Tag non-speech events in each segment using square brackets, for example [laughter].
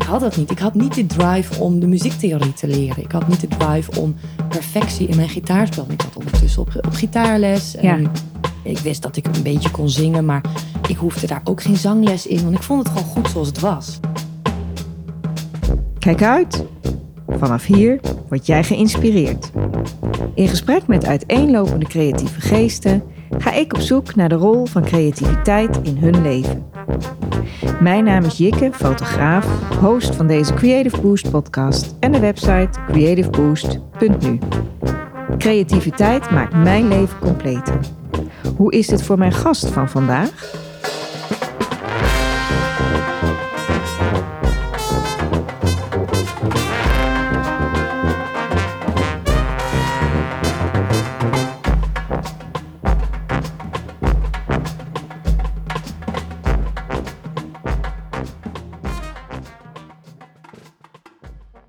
ik had dat niet. Ik had niet de drive om de muziektheorie te leren. Ik had niet de drive om perfectie in mijn gitaarspel. Ik had ondertussen op, op gitaarles. En Ik wist dat ik een beetje kon zingen, maar ik hoefde daar ook geen zangles in. Want ik vond het gewoon goed zoals het was. Kijk uit. Vanaf hier word jij geïnspireerd. In gesprek met uiteenlopende creatieve geesten ga ik op zoek naar de rol van creativiteit in hun leven. Mijn naam is Jikke, fotograaf, host van deze Creative Boost podcast en de website creativeboost.nu. Creativiteit maakt mijn leven completer. Hoe is dit voor mijn gast van vandaag?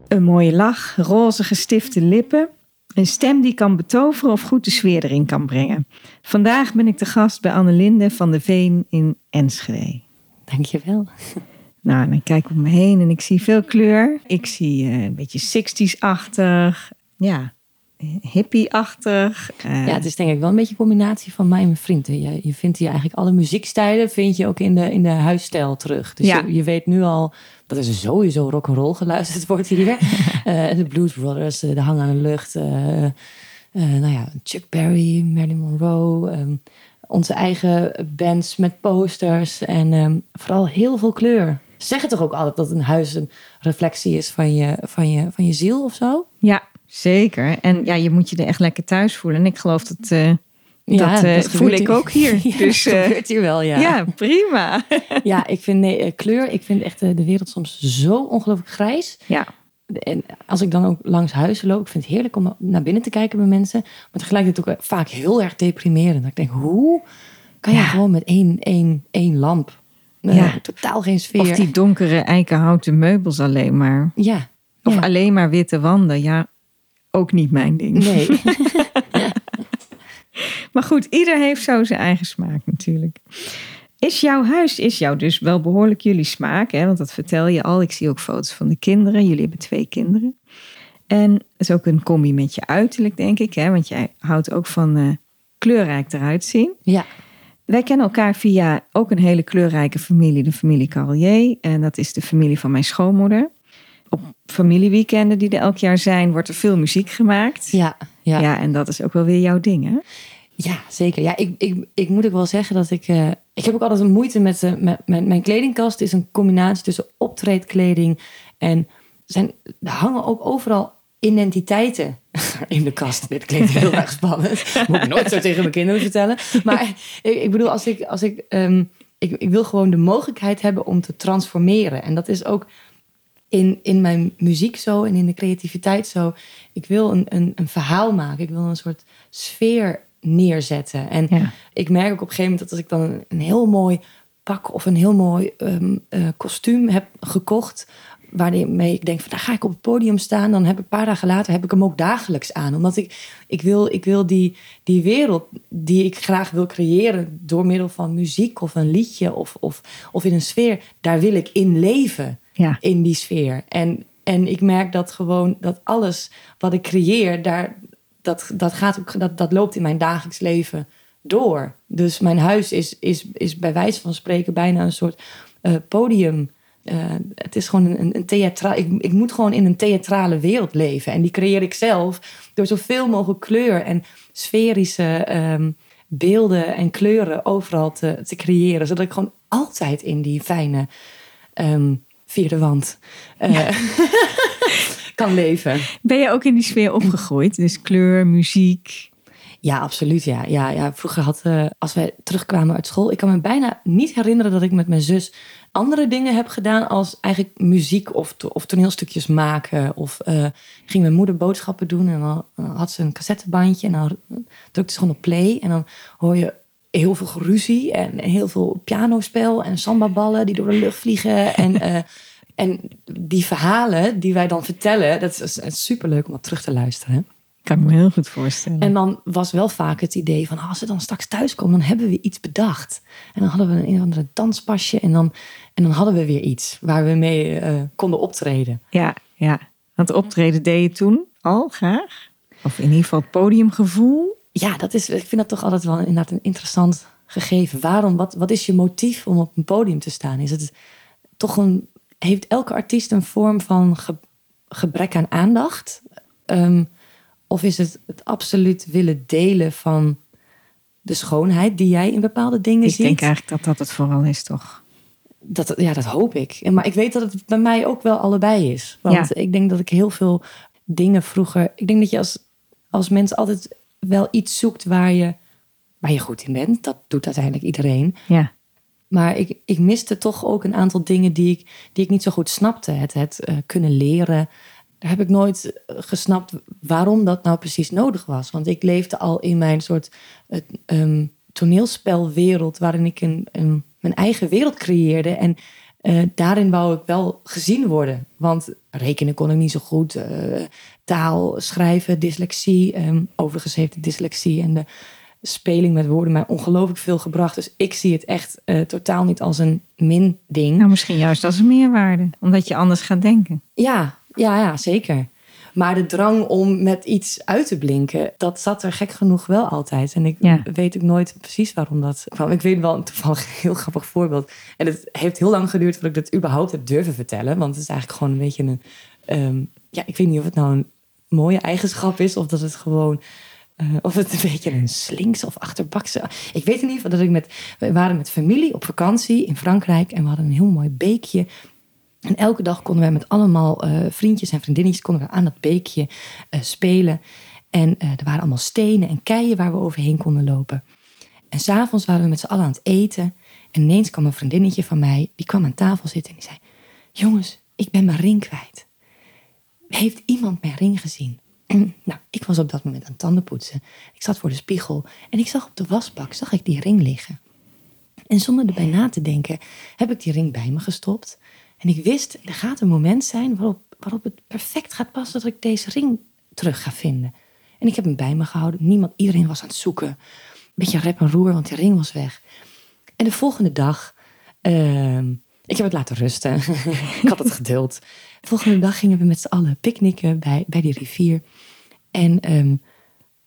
Een mooie lach, roze gestifte lippen. Een stem die kan betoveren of goed de sfeer erin kan brengen. Vandaag ben ik de gast bij Annelinde van de Veen in Enschede. Dankjewel. Nou, dan kijk ik om me heen en ik zie veel kleur. Ik zie uh, een beetje 60s-achtig. Ja, hippie-achtig. Uh, ja, het is denk ik wel een beetje een combinatie van mij en mijn vrienden. Je, je vindt hier eigenlijk alle muziekstijlen vind je ook in de, in de huisstijl terug. Dus ja. je, je weet nu al dat er sowieso rock and roll geluisterd wordt hier. uh, [laughs] de Blues Brothers, de Hang aan de Lucht. Uh, nou ja, Chuck Berry, Marilyn Monroe. Um, onze eigen bands met posters. En um, vooral heel veel kleur. Ze zeggen toch ook altijd dat een huis een reflectie is van je, van je, van je ziel of zo? Ja, zeker. En ja, je moet je er echt lekker thuis voelen. En ik geloof dat... Uh... Ja, dat, uh, dat voel ik ook hier. [laughs] Ja, dus, dat gebeurt hier wel, ja. Ja, prima. [laughs] ja, ik vind nee, kleur, ik vind echt de wereld soms zo ongelooflijk grijs. Ja. En als ik dan ook langs huizen loop, ik vind het heerlijk om naar binnen te kijken bij mensen. Maar tegelijkertijd ook vaak heel erg deprimerend. Dat ik denk, hoe kan je ja. gewoon met één, één, één lamp? Uh, ja. Totaal geen sfeer. Of die donkere eikenhouten meubels alleen maar. Ja. Of alleen maar witte wanden. Ja, ook niet mijn ding. Nee. [laughs] maar goed, ieder heeft zo zijn eigen smaak natuurlijk. Is jouw huis, is jou dus wel behoorlijk jullie smaak? Hè? Want dat vertel je al. Ik zie ook foto's van de kinderen. Jullie hebben twee kinderen. En het is ook een combi met je uiterlijk, denk ik. Hè? Want jij houdt ook van uh, kleurrijk eruit zien. Ja. Wij kennen elkaar via ook een hele kleurrijke familie, de familie Carlier. En dat is de familie van mijn schoonmoeder. Op familieweekenden die er elk jaar zijn, wordt er veel muziek gemaakt. Ja, ja. ja en dat is ook wel weer jouw ding, hè? Ja, zeker. Ja, ik, ik, ik moet ook wel zeggen dat ik... Uh, ik heb ook altijd een moeite met, uh, met, met mijn kledingkast. Het is een combinatie tussen optreedkleding en... Zijn, er hangen ook overal identiteiten [laughs] in de kast. Dit klinkt heel erg spannend. [laughs] Moet ik nooit zo tegen mijn kinderen vertellen. Maar ik, ik bedoel, als ik... Als ik, um, ik, ik wil gewoon de mogelijkheid hebben om te transformeren. En dat is ook in, in mijn muziek zo en in de creativiteit zo. Ik wil een, een, een verhaal maken. Ik wil een soort sfeer neerzetten. En ja. ik merk ook op een gegeven moment dat als ik dan een, een heel mooi pak of een heel mooi um, uh, kostuum heb gekocht, waarmee ik denk van daar ga ik op het podium staan, dan heb ik een paar dagen later heb ik hem ook dagelijks aan, omdat ik ik wil ik wil die die wereld die ik graag wil creëren door middel van muziek of een liedje of of of in een sfeer, daar wil ik in leven. Ja. In die sfeer. En en ik merk dat gewoon dat alles wat ik creëer, daar, dat, dat, gaat ook, dat, dat loopt in mijn dagelijks leven door. Dus mijn huis is, is, is bij wijze van spreken bijna een soort uh, podium. Uh, het is gewoon een, een theatraal. Ik, ik moet gewoon in een theatrale wereld leven. En die creëer ik zelf door zoveel mogelijk kleur en sferische um, beelden en kleuren overal te, te creëren. Zodat ik gewoon altijd in die fijne um, vierde wand. Uh, ja. [laughs] kan leven. Ben je ook in die sfeer opgegroeid? Dus kleur, muziek? Ja, absoluut. Ja. Ja, ja. Vroeger had, uh, als wij terugkwamen uit school, ik kan me bijna niet herinneren dat ik met mijn zus andere dingen heb gedaan als eigenlijk muziek of, to of toneelstukjes maken. Of uh, ging mijn moeder boodschappen doen en dan had ze een cassettebandje en dan drukte ze gewoon op play en dan hoor je heel veel geruzie en heel veel pianospel en sambaballen die door de lucht vliegen en uh, [laughs] En die verhalen die wij dan vertellen, dat is, is superleuk om dat terug te luisteren. Kan ik me heel goed voorstellen. En dan was wel vaak het idee van als ze dan straks thuis komen, dan hebben we iets bedacht. En dan hadden we een, een of andere danspasje en dan, en dan hadden we weer iets waar we mee eh, konden optreden. Ja, ja. Want optreden deed je toen al graag? Of in ieder geval het podiumgevoel? Ja, dat is, ik vind dat toch altijd wel inderdaad een interessant gegeven. Waarom, wat, wat is je motief om op een podium te staan? Is het toch een, heeft elke artiest een vorm van ge- gebrek aan aandacht? Ehm, of is het het absoluut willen delen van de schoonheid die jij in bepaalde dingen Ik ziet? denk eigenlijk dat dat het vooral is, toch? Dat, ja, dat hoop ik. Maar ik weet dat het bij mij ook wel allebei is. Want ik denk dat ik heel veel dingen vroeger. Ik denk dat je als, als mens altijd wel iets zoekt waar je, waar je goed in bent. Dat doet uiteindelijk iedereen. Ja. Maar ik, ik miste toch ook een aantal dingen die ik, die ik niet zo goed snapte. Het, het eh, kunnen leren. Daar heb ik nooit eh, gesnapt waarom dat nou precies nodig was. Want ik leefde al in mijn soort ehm, toneelspelwereld... waarin ik een, een, mijn eigen wereld creëerde. En eh, daarin wou ik wel gezien worden. Want rekenen kon ik niet zo goed. Taal, schrijven, dyslexie. ehm, overigens heeft de dyslexie en de speling met woorden mij ongelooflijk veel gebracht. Dus ik zie het echt eh, totaal niet als een min ding. Nou, misschien juist als een meerwaarde. Omdat je anders gaat denken. Ja, ja, ja, zeker. Maar de drang om met iets uit te blinken, dat zat er gek genoeg wel altijd. En ik Ja. weet ook nooit precies waarom dat kwam. Ik weet wel een toevallig een [laughs] heel grappig voorbeeld. En het heeft heel lang geduurd voordat ik dat überhaupt heb durven vertellen. Want het is eigenlijk gewoon een beetje een... ehm, ja, ik weet niet of het nou een mooie eigenschap is of dat het gewoon... eh, of het een beetje een slinks of achterbakse... Ik weet in ieder geval dat ik met... We waren met familie op vakantie in Frankrijk... en we hadden een heel mooi beekje en elke dag konden wij met allemaal eh, vriendjes en vriendinnetjes konden we aan dat beekje eh, spelen. En er waren allemaal stenen en keien waar we overheen konden lopen. En s'avonds waren we met z'n allen aan het eten. En ineens kwam een vriendinnetje van mij, die kwam aan tafel zitten en die zei... Jongens, ik ben mijn ring kwijt. Heeft iemand mijn ring gezien? [clears throat] nou, ik was op dat moment aan tanden poetsen. Ik zat voor de spiegel en ik zag op de wasbak zag ik die ring liggen. En zonder erbij na te denken heb ik die ring bij me gestopt. En ik wist, er gaat een moment zijn waarop, waarop het perfect gaat passen dat ik deze ring terug ga vinden. En ik heb hem bij me gehouden. Niemand, iedereen was aan het zoeken. Een beetje rep en roer, want die ring was weg. En de volgende dag, ehm, ik heb het laten rusten. [laughs] ik had het geduld. De volgende dag gingen we met z'n allen picknicken bij, bij die rivier. En ehm,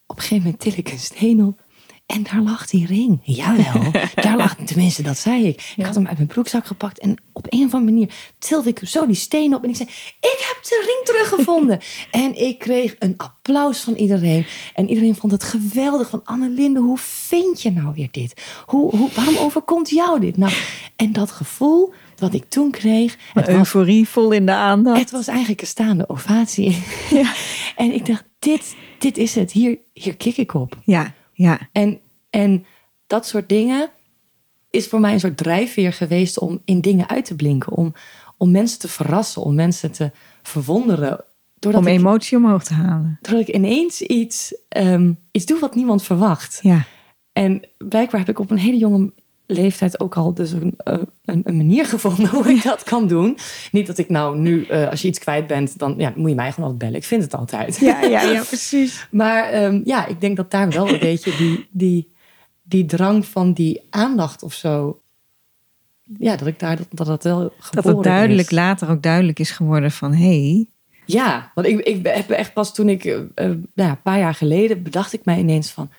op een gegeven moment til ik een steen op. En daar lag die ring. Jawel, [laughs] daar lag, tenminste dat zei ik. Ik had hem uit mijn broekzak gepakt en op een of andere manier tilde ik zo die steen op. En ik zei, ik heb de ring teruggevonden. [laughs] en ik kreeg een applaus van iedereen. En iedereen vond het geweldig. Van Annelinde, hoe vind je nou weer dit? Hoe, hoe, waarom overkomt jou dit? Nou, en dat gevoel wat ik toen kreeg. Het was, Euforie vol in de aandacht. het was eigenlijk een staande ovatie. [laughs] en ik dacht, dit, dit is het. Hier, hier kik ik op. Ja, ja. En, en dat soort dingen is voor mij een soort drijfveer geweest om in dingen uit te blinken. Om, om mensen te verrassen, om mensen te verwonderen. Doordat, Om ik, emotie omhoog te halen. doordat ik ineens iets, ehm, iets doe wat niemand verwacht. Ja. En blijkbaar heb ik op een hele jonge leeftijd ook al dus een, eh, een, een manier gevonden hoe ik dat kan doen. Niet dat ik nou nu, eh, als je iets kwijt bent, dan ja, moet je mij gewoon altijd bellen. Ik vind het altijd. Ja, ja, ja, [laughs] precies. Maar ehm, ja, ik denk dat daar wel een [laughs] beetje die, die, die drang van die aandacht of zo. Ja, dat ik daar dat dat, dat wel Dat het duidelijk is. later ook duidelijk is geworden van... hé, hey, Ja, want ik, ik heb echt pas toen ik, eh, nou ja, een paar jaar geleden, bedacht ik mij ineens van,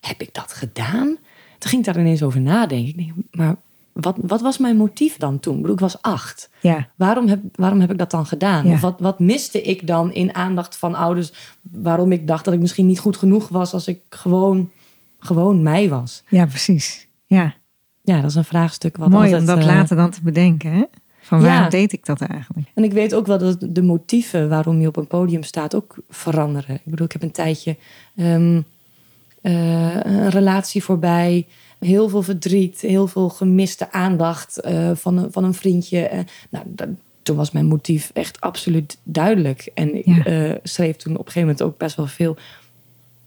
heb ik dat gedaan? Toen ging ik daar ineens over nadenken. Ik denk, maar wat, wat was mijn motief dan toen? Ik bedoel, ik was acht. ja, Waarom heb, waarom heb ik dat dan gedaan? Ja. Of wat, wat miste ik dan in aandacht van ouders? Waarom ik dacht dat ik misschien niet goed genoeg was als ik gewoon, gewoon mij was. ja, precies. Ja, Ja, dat is een vraagstuk. Wat mooi altijd, om dat eh, later dan te bedenken. Hè? Van Ja. waarom deed ik dat eigenlijk? En ik weet ook wel dat de motieven waarom je op een podium staat ook veranderen. Ik bedoel, ik heb een tijdje ehm, eh, een relatie voorbij. Heel veel verdriet, heel veel gemiste aandacht eh, van, een, van een vriendje. Eh, nou, dat, toen was mijn motief echt absoluut duidelijk. En ik Ja. schreef toen op een gegeven moment ook best wel veel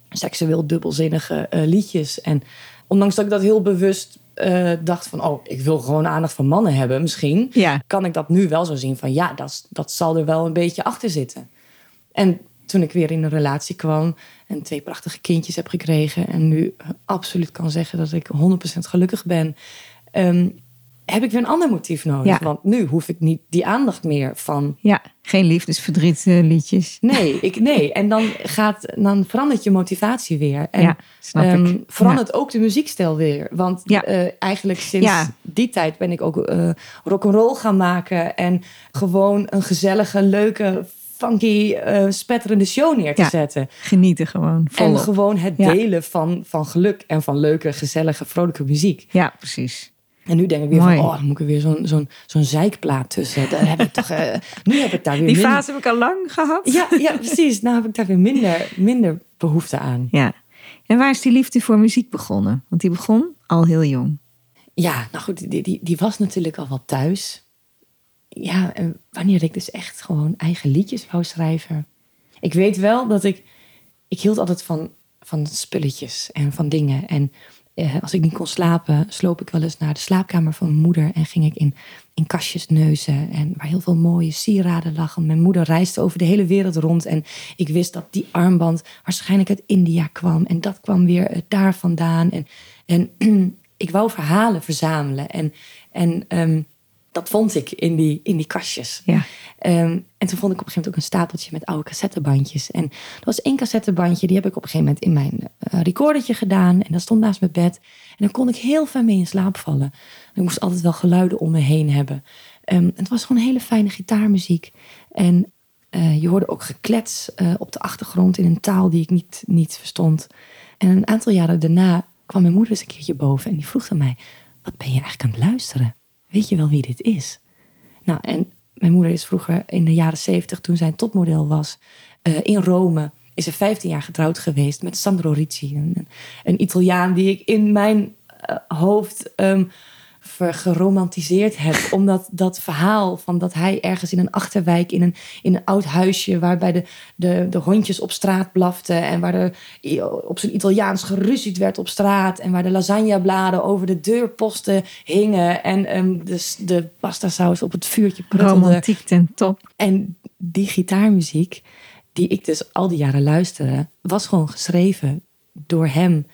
seksueel dubbelzinnige liedjes. En ondanks dat ik dat heel bewust dacht van... oh, ik wil gewoon aandacht van mannen hebben misschien Ja, kan ik dat nu wel zo zien van ja, dat, dat zal er wel een beetje achter zitten. En toen ik weer in een relatie kwam en twee prachtige kindjes heb gekregen en nu absoluut kan zeggen dat ik 100% gelukkig ben, ehm, heb ik weer een ander motief nodig. Ja. Want nu hoef ik niet die aandacht meer van. Ja, geen liefdesverdriet eh, liedjes. Nee, [laughs] ik, nee. En dan, gaat, dan verandert je motivatie weer. En ja, snap ehm, ik. verandert ook de muziekstijl weer. Want Ja. eh, eigenlijk sinds die tijd ben ik ook eh rock'n'roll gaan maken. En gewoon een gezellige, leuke, funky, eh, spetterende show neer te Ja. zetten. Genieten gewoon. En gewoon het Ja. delen van, van geluk en van leuke, gezellige, vrolijke muziek. Ja, precies. En nu denk ik weer Mooi. van, oh, dan moet ik er weer zo'n zo'n zo'n zeikplaat tussen. Daar heb ik toch, eh, nu heb ik daar weer Die minder... fase heb ik al lang gehad. Ja, ja, precies. Nou heb ik daar weer minder, minder behoefte aan. Ja. En waar is die liefde voor muziek begonnen? Want die begon al heel jong. Ja, nou goed, die, die, die was natuurlijk al wel thuis. Ja, en wanneer ik dus echt gewoon eigen liedjes wou schrijven. Ik weet wel dat ik... Ik hield altijd van, van spulletjes en van dingen. En eh, als ik niet kon slapen, sloop ik wel eens naar de slaapkamer van mijn moeder. En ging ik in, in kastjes neuzen. En waar heel veel mooie sieraden lagen. Mijn moeder reisde over de hele wereld rond. En ik wist dat die armband waarschijnlijk uit India kwam. En dat kwam weer eh, daar vandaan. En, en [clears throat] ik wou verhalen verzamelen. En, en ehm, dat vond ik in die, in die kastjes. Ja. Ehm, en toen vond ik op een gegeven moment ook een stapeltje met oude cassettebandjes. En er was één cassettebandje, die heb ik op een gegeven moment in mijn eh, recordertje gedaan. En dat stond naast mijn bed. En daar kon ik heel fijn mee in slaap vallen. Ik moest altijd wel geluiden om me heen hebben. Ehm, het was gewoon hele fijne gitaarmuziek. En eh, je hoorde ook geklets eh, op de achtergrond in een taal die ik niet, niet verstond. En een aantal jaren daarna kwam mijn moeder eens een keertje boven. En die vroeg aan mij, wat ben je eigenlijk aan het luisteren? Weet je wel wie dit is? Nou, en mijn moeder is vroeger in de jaren zeventig, toen zij een topmodel was, eh, in Rome, is ze 15 jaar getrouwd geweest met Sandro Ricci. Een, een Italiaan die ik in mijn eh, hoofd ehm, vergeromantiseerd heb. Omdat dat verhaal van dat hij ergens in een achterwijk, in een, in een oud huisje, waarbij de, de, de hondjes op straat blaften en waar er op zijn Italiaans geruzied werd op straat en waar de lasagnebladen over de deurposten hingen en ehm, de, de pastasaus op het vuurtje pruttelde. Romantiek ten top. En die gitaarmuziek, die ik dus al die jaren luisterde, was gewoon geschreven door hem.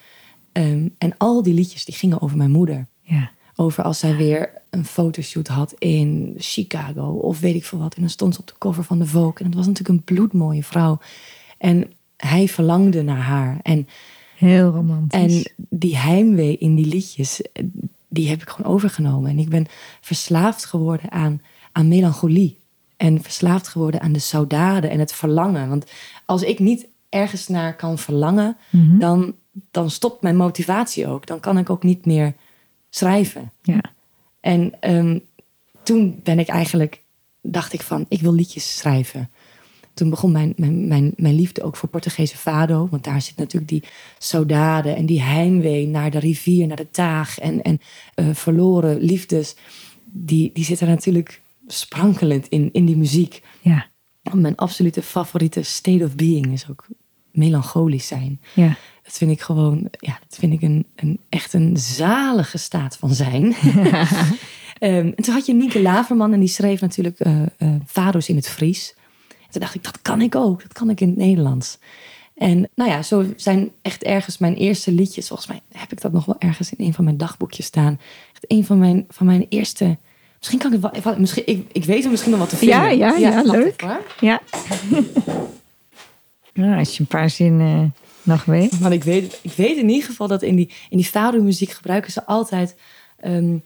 Ehm, en al die liedjes die gingen over mijn moeder. Ja. Over als zij weer een fotoshoot had in Chicago of weet ik veel wat. En dan stond ze op de cover van de Vogue. En het was natuurlijk een bloedmooie vrouw. En hij verlangde naar haar. En, Heel romantisch. en die heimwee in die liedjes, die heb ik gewoon overgenomen. En ik ben verslaafd geworden aan, aan melancholie. En verslaafd geworden aan de saudade en het verlangen. Want als ik niet ergens naar kan verlangen, Mhm. dan, dan stopt mijn motivatie ook. Dan kan ik ook niet meer schrijven. Ja. En ehm, toen ben ik eigenlijk, dacht ik van, ik wil liedjes schrijven. Toen begon mijn, mijn, mijn, mijn liefde ook voor Portugese fado. Want daar zit natuurlijk die saudade en die heimwee naar de rivier, naar de taag. En, en eh, verloren liefdes, die, die zitten natuurlijk sprankelend in, in die muziek. Ja. Mijn absolute favoriete state of being is ook melancholisch zijn. Ja. Dat vind ik gewoon, ja, dat vind ik een, een echt een zalige staat van zijn. [laughs] Ehm, en toen had je Nieke Laverman en die schreef natuurlijk eh eh, Vado's in het Fries. En toen dacht ik, dat kan ik ook, dat kan ik in het Nederlands. En nou ja, zo zijn echt ergens mijn eerste liedjes. Volgens mij heb ik dat nog wel ergens in een van mijn dagboekjes staan. Echt een van mijn, van mijn eerste. Misschien kan ik het wel. Misschien, ik, ik weet er misschien nog wat te vinden. Ja, ja, ja, leuk. hoor. Ja. Nou, als je een paar zinnen eh, nog weet. Maar ik weet, ik weet in ieder geval dat in die, in die fado-muziek gebruiken ze altijd ehm,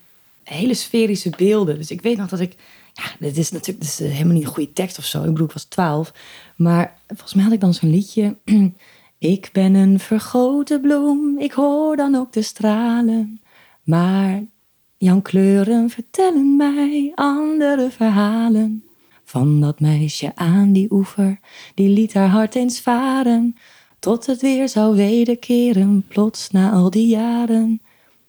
hele sferische beelden. Dus ik weet nog dat ik. Ja, dit is natuurlijk dit is helemaal niet een goede tekst of zo. Ik bedoel, ik was twaalf. Maar volgens mij had ik dan zo'n liedje. [clears throat] Ik ben een vergoten bloem, ik hoor dan ook de stralen. Maar jouw kleuren vertellen mij andere verhalen. Van dat meisje aan die oever, die liet haar hart eens varen. Tot het weer zou wederkeren, plots na al die jaren.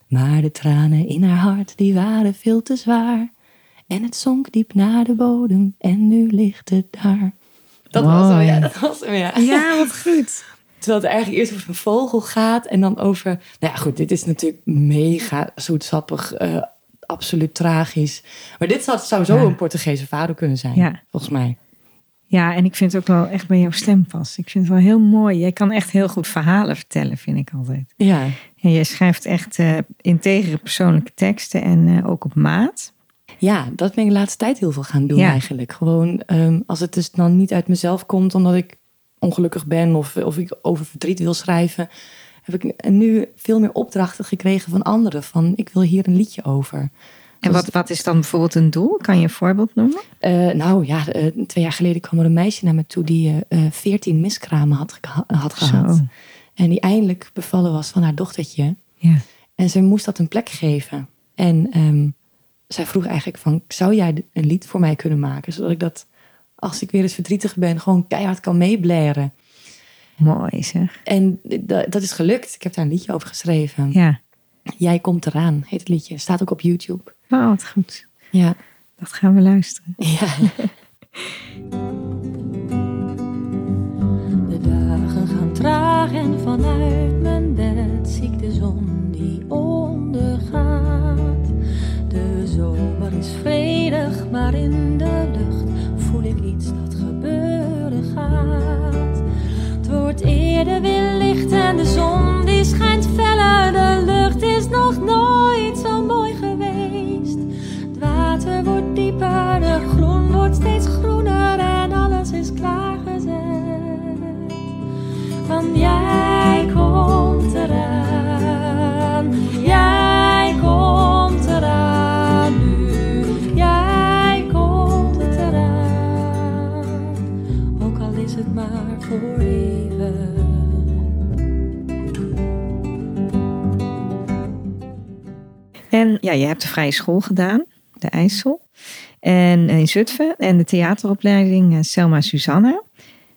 Maar de tranen in haar hart, die waren veel te zwaar. En het zonk diep naar de bodem en nu ligt het daar. Dat was hem, ja. Dat was hem, ja. Ja, wat goed. Terwijl het eigenlijk eerst over een vogel gaat en dan over... Nou ja, goed, dit is natuurlijk mega zoetsappig, eh, absoluut tragisch. Maar dit zou, zou zo Ja. een Portugese vader kunnen zijn, Ja. volgens mij. Ja, en ik vind het ook wel echt bij jouw stem pas. Ik vind het wel heel mooi. Jij kan echt heel goed verhalen vertellen, vind ik altijd. Ja. En je schrijft echt uh, integere persoonlijke teksten en uh, ook op maat. Ja, dat ben ik de laatste tijd heel veel gaan doen ja. eigenlijk. Gewoon um, als het dus dan niet uit mezelf komt omdat ik ongelukkig ben of, of ik over verdriet wil schrijven, heb ik nu veel meer opdrachten gekregen van anderen. Van ik wil hier een liedje over. En wat, wat is dan bijvoorbeeld een doel? Kan je een voorbeeld noemen? Uh, nou ja, uh, twee jaar geleden kwam er een meisje naar me toe die uh, 14 miskramen had, had gehad. Zo. En die eindelijk bevallen was van haar dochtertje. Ja. En ze moest dat een plek geven. En um, zij vroeg eigenlijk van, zou jij een lied voor mij kunnen maken? Zodat ik dat, als ik weer eens verdrietig ben, gewoon keihard kan meeblaren. Mooi zeg. En dat, dat is gelukt. Ik heb daar een liedje over geschreven. Ja. Jij komt eraan, heet het liedje. Staat ook op YouTube. Oh, wat goed. Ja. Dat gaan we luisteren. Ja. [laughs] De dagen gaan traag en vanuit mijn bed zie ik de zon die ondergaat. De zomer is vredig, maar in de lucht voel ik iets dat gebeuren gaat. Het wordt eerder weer licht en de zon die schijnt feller. De lucht is nog nooit zo mooi geweest. Het water wordt dieper, de groen wordt steeds groener en alles is klaargezet. Want jij komt eraan, jij komt eraan nu, jij komt eraan. Ook al is het maar voor even. En ja, je hebt de vrije school gedaan, de IJssel. En in Zutphen. En de theateropleiding uh, Selma Susanna.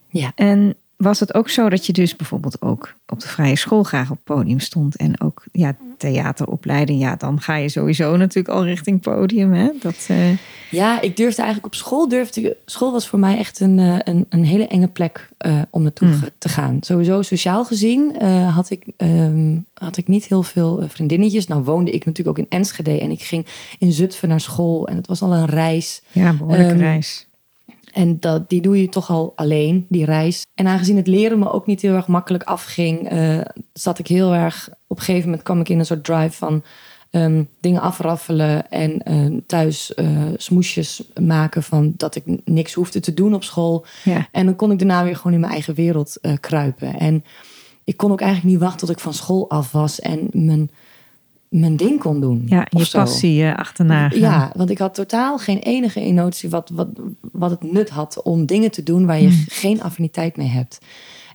Ja. En was het ook zo dat je dus bijvoorbeeld ook op de vrije school graag op het podium stond? En ook ja, theateropleiding, ja, dan ga je sowieso natuurlijk al richting podium. Hè? Dat, uh... Ja, ik durfde eigenlijk op school. Durfde, school was voor mij echt een, uh, een, een hele enge plek uh, om naartoe Hmm. te gaan. Sowieso sociaal gezien had, ik, um, had ik niet heel veel vriendinnetjes. Nou woonde ik natuurlijk ook in Enschede en ik ging in Zutphen naar school. En het was al een reis. Ja, behoorlijke Ehm, reis. En dat, die doe je toch al alleen, die reis. En aangezien het leren me ook niet heel erg makkelijk afging, uh, zat ik heel erg. Op een gegeven moment kwam ik in een soort drive van um, dingen afraffelen en uh, thuis uh, smoesjes maken van dat ik niks hoefde te doen op school. Ja. En dan kon ik daarna weer gewoon in mijn eigen wereld uh, kruipen. En ik kon ook eigenlijk niet wachten tot ik van school af was en mijn mijn ding kon doen. Ja, je passie uh, achterna gaan. Ja, want ik had totaal geen enige emotie wat, wat, wat het nut had om dingen te doen waar je mm. geen affiniteit mee hebt.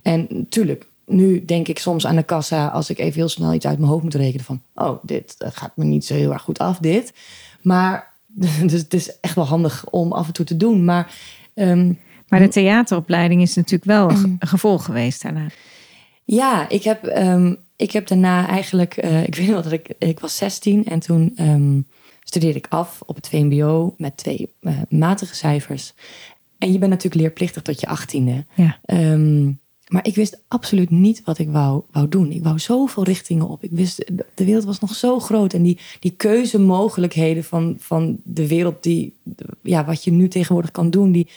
En natuurlijk, nu denk ik soms aan de kassa als ik even heel snel iets uit mijn hoofd moet rekenen van, oh, dit gaat me niet zo heel erg goed af, dit. Maar [laughs] dus het is echt wel handig om af en toe te doen. Maar, um, maar de theateropleiding is natuurlijk wel een [clears throat] gevolg geweest daarna. Ja, ik heb um, ik heb daarna eigenlijk, uh, ik weet nog dat ik, ik was 16 en toen um, studeerde ik af op het VMBO met twee uh, matige cijfers. En je bent natuurlijk leerplichtig tot je achttiende. Ja. Um, maar ik wist absoluut niet wat ik wou, wou doen. Ik wou zoveel richtingen op. Ik wist, de wereld was nog zo groot. En die, die keuzemogelijkheden van, van de wereld, die, ja, wat je nu tegenwoordig kan doen, die,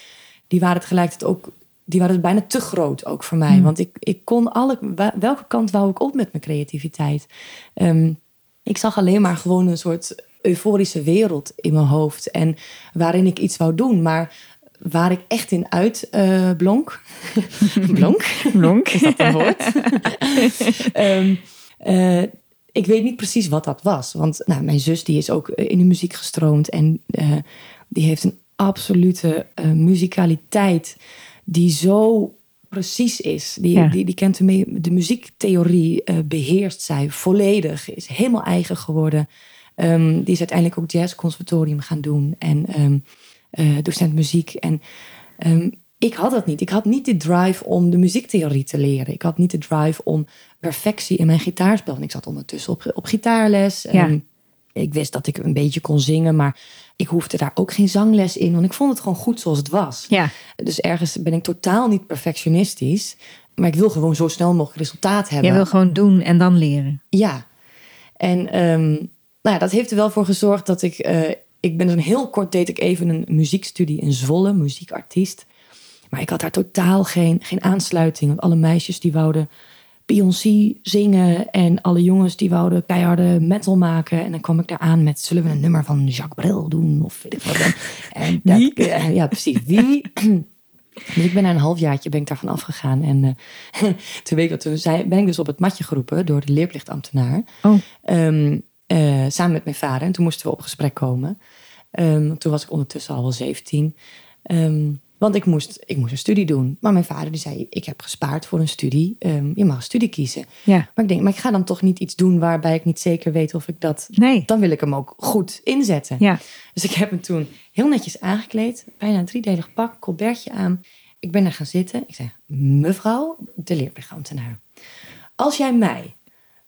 die waren tegelijkertijd ook die waren bijna te groot ook voor mij. Mm. Want ik, ik kon alle, welke kant wou ik op met mijn creativiteit? Um, ik zag alleen maar gewoon een soort euforische wereld in mijn hoofd. En waarin ik iets wou doen. Maar waar ik echt in uit uh, blonk. [laughs] blonk? Blonk. Is dat een woord? um, [laughs] uh, ik weet niet precies wat dat was. Want nou, mijn zus die is ook in de muziek gestroomd. En uh, die heeft een absolute muzikaliteit die zo precies is. Die, Ja. die, die kent de, de muziektheorie, eh, beheerst zij volledig. Is helemaal eigen geworden. Ehm, die is uiteindelijk ook jazzconservatorium gaan doen. En ehm, eh, docent muziek. En ehm, ik had dat niet. Ik had niet de drive om de muziektheorie te leren. Ik had niet de drive om perfectie in mijn gitaarspel. En ik zat ondertussen op, op gitaarles. Ja. Ik wist dat ik een beetje kon zingen, maar ik hoefde daar ook geen zangles in. Want ik vond het gewoon goed zoals het was. Ja, Dus ergens ben ik totaal niet perfectionistisch. Maar ik wil gewoon zo snel mogelijk resultaat hebben. jij wil gewoon doen en dan leren. Ja. En ehm, nou ja, dat heeft er wel voor gezorgd dat ik... eh, ik ben dus een heel kort deed ik even een muziekstudie in Zwolle, muziekartiest. Maar ik had daar totaal geen, geen aansluiting. Want alle meisjes die wouden Beyoncé zingen. En alle jongens die wouden keiharde metal maken. En dan kwam ik daar aan met, zullen we een nummer van Jacques Brel doen? Of weet ik wat dan. En dat- Wie? eh, ja, precies. Wie? [clears throat] Dus ik ben na een halfjaartje ben ik daarvan afgegaan. En eh, [clears throat] toen, weet ik, toen zei, ben ik dus op het matje geroepen door de leerplichtambtenaar. Oh, Ehm, eh, samen met mijn vader. En toen moesten we op gesprek komen. Ehm, toen was ik ondertussen al wel 17. Ehm, want ik moest, ik moest een studie doen. Maar mijn vader die zei, ik heb gespaard voor een studie. Ehm, je mag een studie kiezen. ja. Maar ik denk, maar ik ga dan toch niet iets doen waarbij ik niet zeker weet of ik dat... Nee. Dan wil ik hem ook goed inzetten. Ja. Dus ik heb hem toen heel netjes aangekleed. Bijna een driedelig pak, colbertje aan. Ik ben er gaan zitten. Ik zei, mevrouw de leerplichtambtenaar. Als jij mij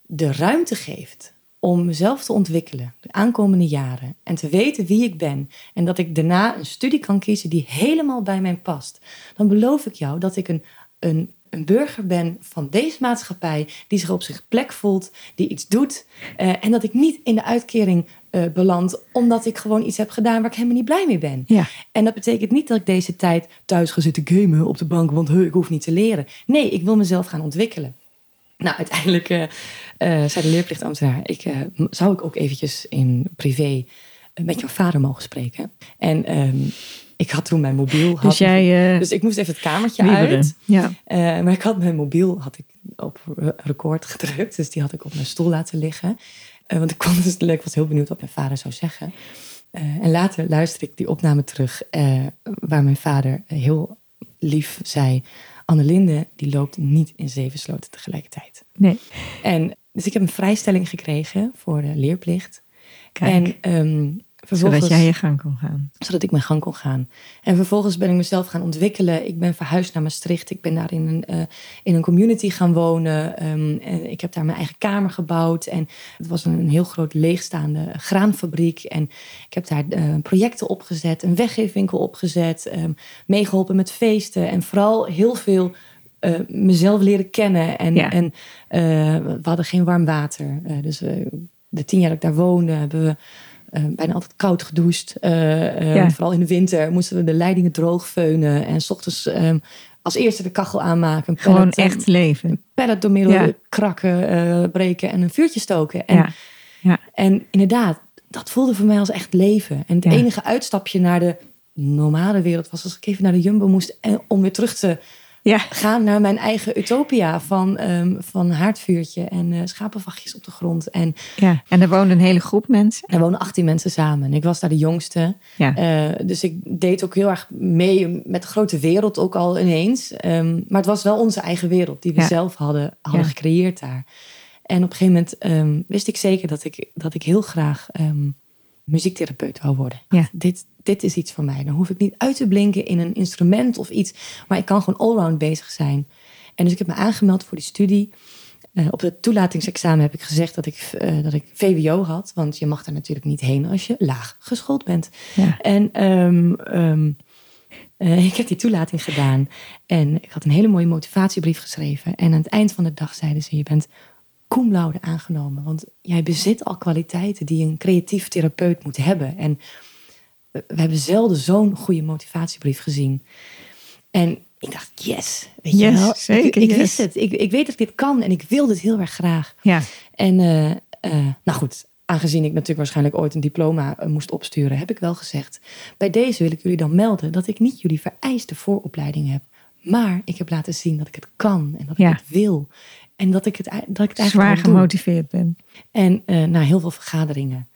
de ruimte geeft om mezelf te ontwikkelen de aankomende jaren en te weten wie ik ben en dat ik daarna een studie kan kiezen die helemaal bij mij past, dan beloof ik jou dat ik een, een, een burger ben van deze maatschappij die zich op zijn plek voelt, die iets doet eh, en dat ik niet in de uitkering eh, beland omdat ik gewoon iets heb gedaan waar ik helemaal niet blij mee ben. Ja. En dat betekent niet dat ik deze tijd thuis ga zitten gamen op de bank, want he, ik hoef niet te leren. Nee, ik wil mezelf gaan ontwikkelen. Nou, uiteindelijk eh, eh, zei de leerplichtambtenaar, ik, eh, zou ik ook eventjes in privé met jouw vader mogen spreken? En ehm, ik had toen mijn mobiel. Had, Dus jij... dus ik moest even het kamertje wieberen. uit. Ja. Maar ik had mijn mobiel had ik op re- record gedrukt. Dus die had ik op mijn stoel laten liggen. Want ik kon dus ik was heel benieuwd wat mijn vader zou zeggen. En later luisterde ik die opname terug. waar mijn vader heel lief zei... Annelinde, die loopt niet in zeven sloten tegelijkertijd. Nee. En dus ik heb een vrijstelling gekregen voor de leerplicht. Kijk, En ehm, vervolgens zodat jij je gang kon gaan. zodat ik mijn gang kon gaan. En vervolgens ben ik mezelf gaan ontwikkelen. Ik ben verhuisd naar Maastricht. Ik ben daar in een, eh, in een community gaan wonen. Ehm, en ik heb daar mijn eigen kamer gebouwd. En het was een, een heel groot leegstaande graanfabriek. En ik heb daar eh, projecten opgezet, een weggeefwinkel opgezet, ehm, meegeholpen met feesten. En vooral heel veel eh, mezelf leren kennen. En, Ja. en we hadden geen warm water. Dus de tien jaar dat ik daar woonde, hebben we eh, bijna altijd koud gedoucht. Eh, eh, Ja. Vooral in de winter moesten we de leidingen droog veunen. En s ochtends eh, als eerste de kachel aanmaken. Gewoon pellet, eh, echt leven. een pellet door middel Ja. krakken, breken en een vuurtje stoken. En, Ja. Ja. en inderdaad, dat voelde voor mij als echt leven. En het enige uitstapje naar de normale wereld was als ik even naar de Jumbo moest. En om weer terug te Ja. gaan naar mijn eigen utopia van, ehm, van haardvuurtje en eh, schapenvachtjes op de grond. En ja. En er woonde een hele groep mensen. er woonden 18 mensen samen. En ik was daar de jongste. Ja. Eh, dus ik deed ook heel erg mee met de grote wereld ook al ineens. Ehm, maar het was wel onze eigen wereld die we Ja. zelf hadden, gecreëerd daar. En op een gegeven moment ehm, wist ik zeker dat ik, dat ik heel graag muziektherapeut wou worden. Ja. Dit, dit is iets voor mij. Dan hoef ik niet uit te blinken in een instrument of iets. Maar ik kan gewoon allround bezig zijn. En dus ik heb me aangemeld voor die studie. Eh, op het toelatingsexamen heb ik gezegd dat ik, eh, dat ik VWO had. Want je mag daar natuurlijk niet heen als je laag geschoold bent. Ja. En eh, ik heb die toelating gedaan. En ik had een hele mooie motivatiebrief geschreven. En aan het eind van de dag zeiden ze: Je bent cum laude aangenomen. Want jij bezit al kwaliteiten die een creatief therapeut moet hebben. En we hebben zelden zo'n goede motivatiebrief gezien. En ik dacht, yes, weet je Yes, wel. zeker, ik, ik yes. wist het. Ik, ik weet dat ik dit kan en ik wil dit heel erg graag. Ja. En eh, eh, nou goed, aangezien ik natuurlijk waarschijnlijk ooit een diploma eh, moest opsturen, heb ik wel gezegd: bij deze wil ik jullie dan melden dat ik niet jullie vereiste vooropleiding heb, maar ik heb laten zien dat ik het kan en dat ik het wil en dat ik het, dat ik het Zwaar eigenlijk doe. gemotiveerd ben. En eh, na heel veel vergaderingen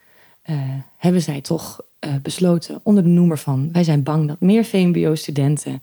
eh, hebben zij toch eh, besloten onder de noemer van wij zijn bang dat meer VMBO-studenten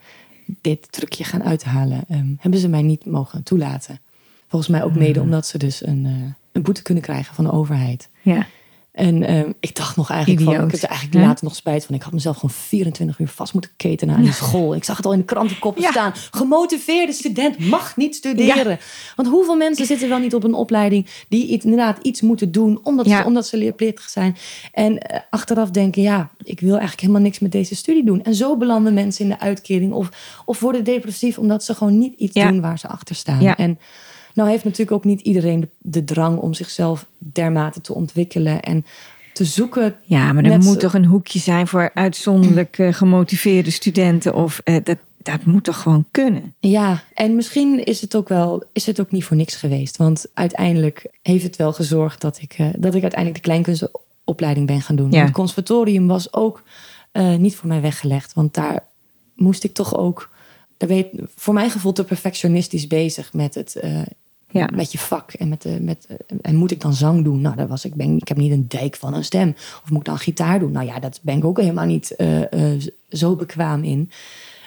dit trucje gaan uithalen. Ehm, hebben ze mij niet mogen toelaten. Volgens mij ook mede omdat ze dus een, een boete kunnen krijgen van de overheid. Ja. En ehm, ik dacht nog eigenlijk van, ik heb er eigenlijk later nog spijt van. Ik had mezelf gewoon 24 uur vast moeten ketenen aan die school. Ik zag het al in de krantenkoppen Ja. staan. Gemotiveerde student mag niet studeren. Want hoeveel mensen zitten wel niet op een opleiding die iets- inderdaad iets moeten doen omdat, Ja. ze, omdat ze leerplichtig zijn. En eh, achteraf denken, ja, ik wil eigenlijk helemaal niks met deze studie doen. En zo belanden mensen in de uitkering of, of worden depressief omdat ze gewoon niet iets doen waar ze achter staan. En nou heeft natuurlijk ook niet iedereen de, de drang om zichzelf dermate te ontwikkelen en te zoeken. Ja, maar er moet toch een hoekje zijn voor uitzonderlijk eh, gemotiveerde studenten. Of eh, dat, dat moet toch gewoon kunnen? Ja, en misschien is het ook wel, is het ook niet voor niks geweest. Want uiteindelijk heeft het wel gezorgd dat ik, eh, dat ik uiteindelijk de kleinkunstopleiding ben gaan doen. Ja. Het conservatorium was ook niet voor mij weggelegd. Want daar moest ik toch ook, daar voor mijn gevoel te perfectionistisch bezig met het. eh, Ja. Met je vak en met, de, met en moet ik dan zang doen? Nou, daar was ik. Ben, ik heb niet een dijk van een stem. Of moet ik dan gitaar doen? Nou ja, dat ben ik ook helemaal niet eh, eh, zo bekwaam in.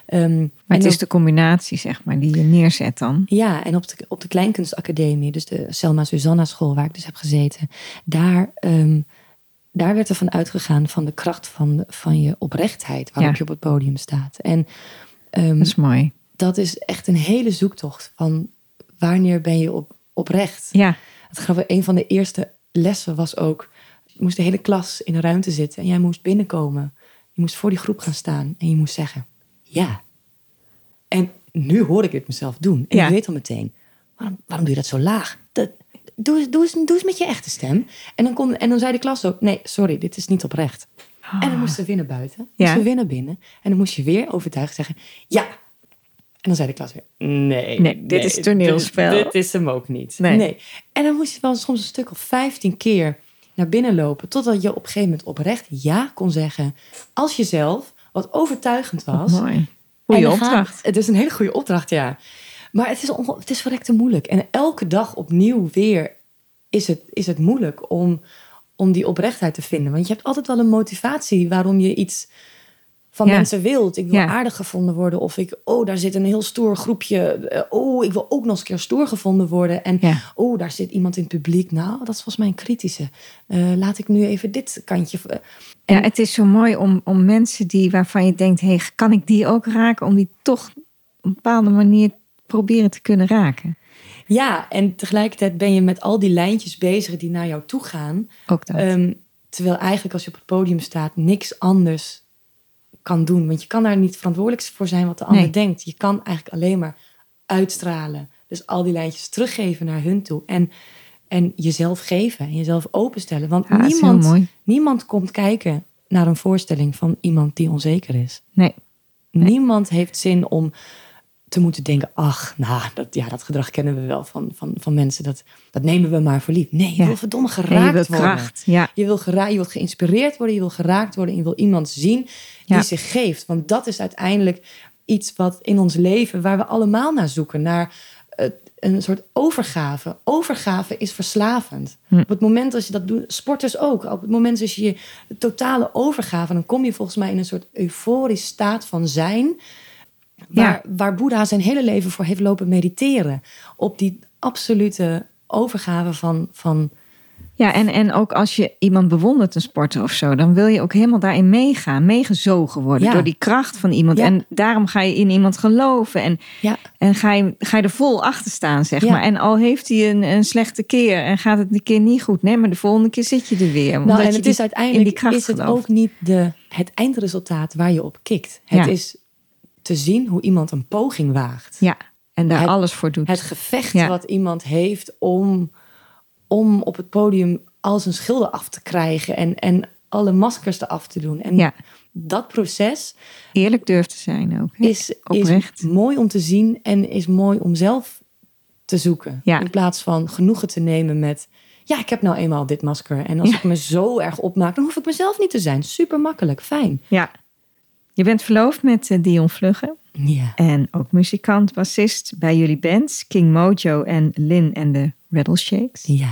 Ehm, Maar het is de combinatie, zeg maar, die je neerzet dan. ja, en op de, op de Kleinkunstacademie, dus de Selma Susanna school waar ik dus heb gezeten, daar, ehm, daar werd er van uitgegaan van de kracht van, van je oprechtheid waarop Ja. je op het podium staat. En ehm, Dat is mooi. dat is echt een hele zoektocht van wanneer ben je op, oprecht. Ja, Het grappige, een van de eerste lessen was ook, je moest de hele klas in een ruimte zitten en jij moest binnenkomen. Je moest voor die groep gaan staan en je moest zeggen, ja. En nu hoor ik het mezelf doen. En Ja. ik weet al meteen, waarom, waarom doe je dat zo laag? Dat, doe, eens, doe, eens, doe eens met je echte stem. En dan, kon, en dan zei de klas ook, nee, sorry, dit is niet oprecht. En dan moesten we weer naar buiten. Ja. Moesten we weer naar binnen. En dan moest je weer overtuigd zeggen, ja. En dan zei de klas weer, nee. Nee, dit is toneelspel. Dit, dit is hem ook niet. Nee. En dan moest je wel soms een stuk of 15 keer naar binnen lopen. Totdat je op een gegeven moment oprecht ja kon zeggen. Als jezelf, wat overtuigend was. mooi. En Goeie gaat- opdracht. het is een hele goede opdracht, ja. Maar het is, het is verrekte moeilijk. En elke dag opnieuw weer is het, is het moeilijk om, om die oprechtheid te vinden. Want je hebt altijd wel een motivatie waarom je iets van Ja. mensen wilt. Ik wil Ja. aardig gevonden worden. Of ik, oh, daar zit een heel stoer groepje. Eh, Oh, ik wil ook nog eens een keer stoer gevonden worden. En Ja. oh, daar zit iemand in het publiek. Nou, dat is volgens mij een kritische. Eh, laat ik nu even dit kantje. eh, Ja, het is zo mooi om, om mensen die waarvan je denkt, hey, kan ik die ook raken? Om die toch op een bepaalde manier proberen te kunnen raken. Ja, en tegelijkertijd ben je met al die lijntjes bezig die naar jou toe gaan. Ook dat. Ehm, terwijl eigenlijk als je op het podium staat, niks anders kan doen. Want je kan daar niet verantwoordelijk voor zijn wat de ander Nee. denkt. Je kan eigenlijk alleen maar uitstralen. Dus al die lijntjes teruggeven naar hun toe. En, en jezelf geven en jezelf openstellen. Want Ja, niemand, niemand komt kijken naar een voorstelling van iemand die onzeker is. nee. Niemand heeft zin om te moeten denken: ach, nou, dat, ja, dat gedrag kennen we wel van, van, van mensen. Dat, dat nemen we maar voor lief. Nee, je Ja. wil verdomme geraakt je worden. kracht. Ja. Je wil, gera- je wilt geïnspireerd worden, je wil geraakt worden. En je wil iemand zien die Ja. zich geeft. Want dat is uiteindelijk iets wat in ons leven, waar we allemaal naar zoeken. Naar eh, een soort overgave. Overgave is verslavend. Hm. Op het moment dat je dat doet, sporters ook. Op het moment dat je de totale overgave, dan kom je volgens mij in een soort euforisch staat van zijn. Waar, waar Boeddha zijn hele leven voor heeft lopen mediteren. Op die absolute overgave van, van Ja, en, en ook als je iemand bewondert, een sporter of zo, dan wil je ook helemaal daarin meegaan, meegezogen worden Ja. door die kracht van iemand. Ja. En daarom ga je in iemand geloven en, ja, en ga, je, ga je er vol achter staan, zeg maar. En al heeft hij een, een slechte keer en gaat het een keer niet goed, nee, maar de volgende keer zit je er weer. Omdat Nou, en je het die- is uiteindelijk kracht is het gelooft. ook niet de, het eindresultaat waar je op kikt. Het is te zien hoe iemand een poging waagt. Ja, en daar Het- alles voor doet. Het gevecht Ja. wat iemand heeft om, om op het podium al zijn schilden af te krijgen en, en alle maskers eraf te doen. En Ja. dat proces Eerlijk durft te zijn ook. hè? is, is mooi om te zien en is mooi om zelf te zoeken. Ja. In plaats van genoegen te nemen met... Ja, ik heb nou eenmaal dit masker. En als Ja. ik me zo erg opmaak, dan hoef ik mezelf niet te zijn. Super makkelijk, fijn. Ja. Je bent verloofd met eh, Dion Vlugge. Ja. En ook muzikant, bassist bij jullie bands, King Mojo en Lin en de Rattleshakes. Ja.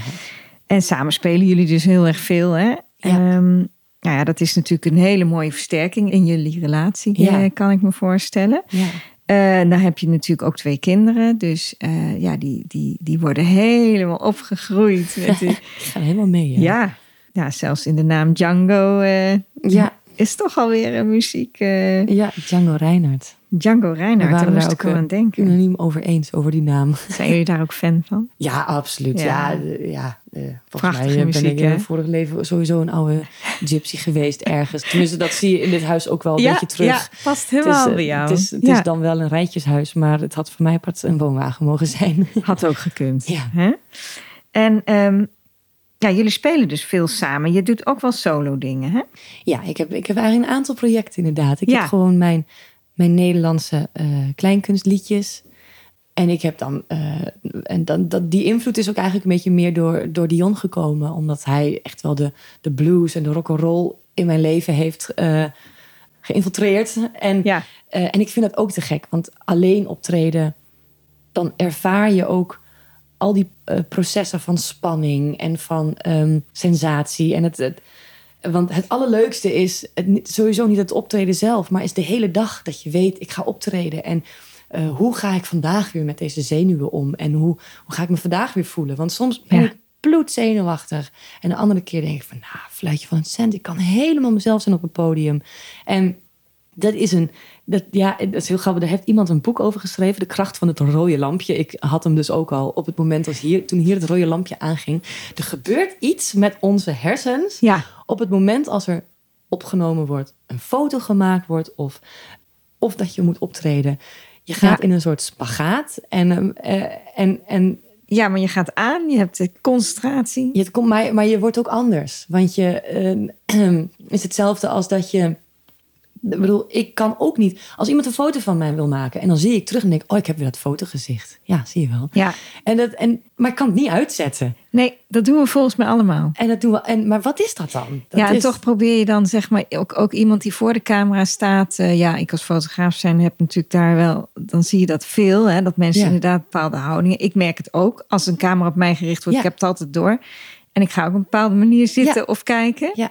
En samen spelen jullie dus heel erg veel, hè? Ehm, nou ja, dat is natuurlijk een hele mooie versterking in jullie relatie, Ja. eh, kan ik me voorstellen. ja. Eh dan heb je natuurlijk ook twee kinderen, dus ja, die, die, die worden helemaal opgegroeid. Met [laughs] die- Ik ga helemaal mee. Ja. ja. ja, zelfs in de naam Django Ja. Is toch alweer een muziek. eh, ja, Django Reinhardt. Django Reinhardt, daar moest ik wel aan eh, denken. unaniem over eens, over die naam. [laughs] Zijn jullie daar ook fan van? Ja, absoluut. Ja. Ja, eh, ja, volgens Prachtige mij eh, ben muziek, ik in mijn vorig leven sowieso een oude gypsy geweest ergens. Tenminste, dat zie je in dit huis ook wel een beetje terug. Ja, past Het is, helemaal eh, bij jou. Het, is, het is dan wel een rijtjeshuis, maar het had voor mij apart een woonwagen mogen zijn. had ook gekund. Ja. Hè? En ehm, ja, jullie spelen dus veel samen. Je doet ook wel solo dingen, hè? Ja, ik heb, ik heb eigenlijk een aantal projecten inderdaad. Ik Ja. heb gewoon mijn mijn Nederlandse eh, kleinkunstliedjes. En ik heb dan, eh, en dan dat, die invloed is ook eigenlijk een beetje meer door, door Dion gekomen, omdat hij echt wel de, de blues en de rock and roll in mijn leven heeft uh, geïnfiltreerd. En, Ja. eh, en ik vind dat ook te gek, want alleen optreden, dan ervaar je ook al die eh, processen van spanning en van ehm, sensatie. En het, het, want het allerleukste is het, sowieso niet het optreden zelf, maar is de hele dag dat je weet, ik ga optreden. En eh, hoe ga ik vandaag weer met deze zenuwen om? En hoe, hoe ga ik me vandaag weer voelen? Want soms ben Ja. ik bloedzenuwachtig. En de andere keer denk ik van, nou, fluitje van een cent. Ik kan helemaal mezelf zijn op het podium. En dat is een, dat, ja, dat is heel grappig. Daar heeft iemand een boek over geschreven, De kracht van het rode lampje. Ik had hem dus ook al op het moment als hier, toen hier het rode lampje aanging. Er gebeurt iets met onze hersens Ja. op het moment als er opgenomen wordt, een foto gemaakt wordt of, of dat je moet optreden. Je gaat Ja. in een soort spagaat en, ehm, eh, en, en ja, maar je gaat aan, je hebt de concentratie. je, het komt, maar, maar je wordt ook anders. Want je eh, [clears throat] is hetzelfde als dat je. Ik bedoel, ik kan ook niet. Als iemand een foto van mij wil maken en dan zie ik terug en denk: Oh, ik heb weer dat fotogezicht. Ja, zie je wel. Ja. En dat, en, maar ik kan het niet uitzetten. Nee, dat doen we volgens mij allemaal. En dat doen we. En, maar wat is dat dan? Dat ja, en is- toch probeer je dan zeg maar ook, ook iemand die voor de camera staat. eh, ja, ik als fotograaf zijn heb natuurlijk daar wel, dan zie je dat veel. Hè, dat mensen Ja. inderdaad bepaalde houdingen. Ik merk het ook als een camera op mij gericht wordt. Ja. Ik heb het altijd door. En ik ga ook op een bepaalde manier zitten Ja. of kijken. Ja.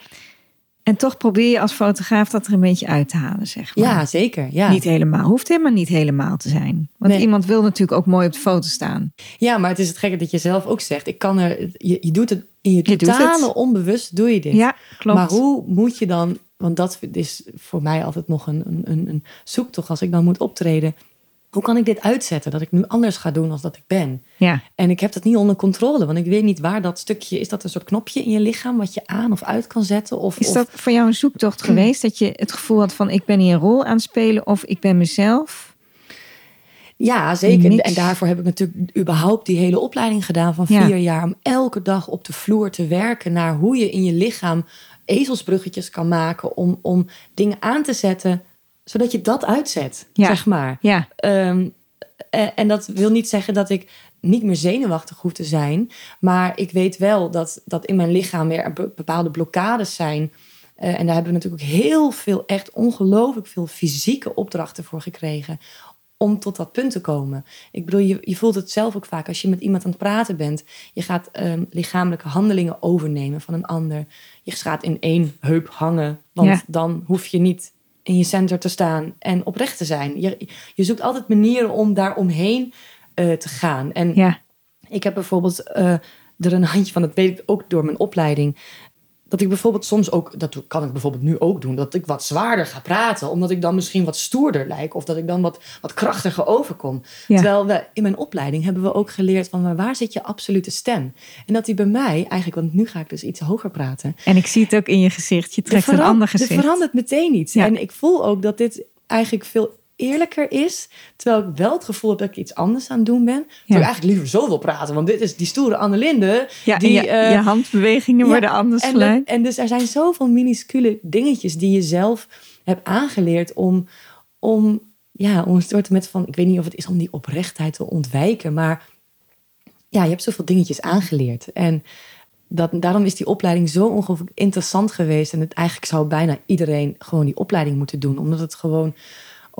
En toch probeer je als fotograaf dat er een beetje uit te halen, zeg maar. Ja, zeker. Ja. Niet helemaal. Hoeft helemaal niet helemaal te zijn. Want Nee. iemand wil natuurlijk ook mooi op de foto staan. ja, maar het is het gekke dat je zelf ook zegt: Ik kan er. Je, je doet het in je Je totale onbewust, doe je dit. Ja, klopt. Maar hoe moet je dan, want dat is voor mij altijd nog een, een, een, een zoektocht als ik dan moet optreden. Hoe kan ik dit uitzetten? Dat ik nu anders ga doen dan dat ik ben. Ja, En ik heb dat niet onder controle, want ik weet niet waar dat stukje is. Dat een soort knopje in je lichaam wat je aan of uit kan zetten? Of, Is of- dat voor jou een zoektocht geweest? Dat je het gevoel had van ik ben hier een rol aan het spelen of ik ben mezelf? Ja, zeker. En daarvoor heb ik natuurlijk überhaupt die hele opleiding gedaan van Ja. vier jaar. Om elke dag op de vloer te werken naar hoe je in je lichaam ezelsbruggetjes kan maken. Om, om dingen aan te zetten, zodat je dat uitzet, Ja. zeg maar. Ja, Ehm, en, en dat wil niet zeggen dat ik niet meer zenuwachtig hoef te zijn. Maar ik weet wel dat, dat in mijn lichaam weer be- bepaalde blokkades zijn. Eh, en daar hebben we natuurlijk ook heel veel, echt ongelooflijk veel fysieke opdrachten voor gekregen. Om tot dat punt te komen. Ik bedoel, je, je voelt het zelf ook vaak als je met iemand aan het praten bent. Je gaat ehm, lichamelijke handelingen overnemen van een ander. Je gaat in één heup hangen. Want Ja. dan hoef je niet in je center te staan en oprecht te zijn. Je, je zoekt altijd manieren om daar omheen eh, te gaan. En ja, ik heb bijvoorbeeld eh, er een handje van, dat weet ik ook door mijn opleiding. Dat ik bijvoorbeeld soms ook, dat kan ik bijvoorbeeld nu ook doen, dat ik wat zwaarder ga praten, omdat ik dan misschien wat stoerder lijk of dat ik dan wat, wat krachtiger overkom. Ja. Terwijl we in mijn opleiding hebben we ook geleerd van maar waar zit je absolute stem? En dat die bij mij eigenlijk, want nu ga ik dus iets hoger praten, en ik zie het ook in je gezicht. Je trekt een ander Er gezicht. verandert meteen iets. Ja. En ik voel ook dat dit eigenlijk veel eerlijker is. Terwijl ik wel het gevoel heb dat ik iets anders aan het doen ben. Terwijl ik eigenlijk liever zo wil praten. Want dit is die stoere Annelinde. Ja, die, je, eh, je handbewegingen ja, worden anders en, en dus er zijn zoveel minuscule dingetjes die je zelf hebt aangeleerd om, om, ja, om een soort met van, ik weet niet of het is om die oprechtheid te ontwijken, maar ja, je hebt zoveel dingetjes aangeleerd. En dat, daarom is die opleiding zo ongelooflijk interessant geweest. En het eigenlijk zou bijna iedereen gewoon die opleiding moeten doen, omdat het gewoon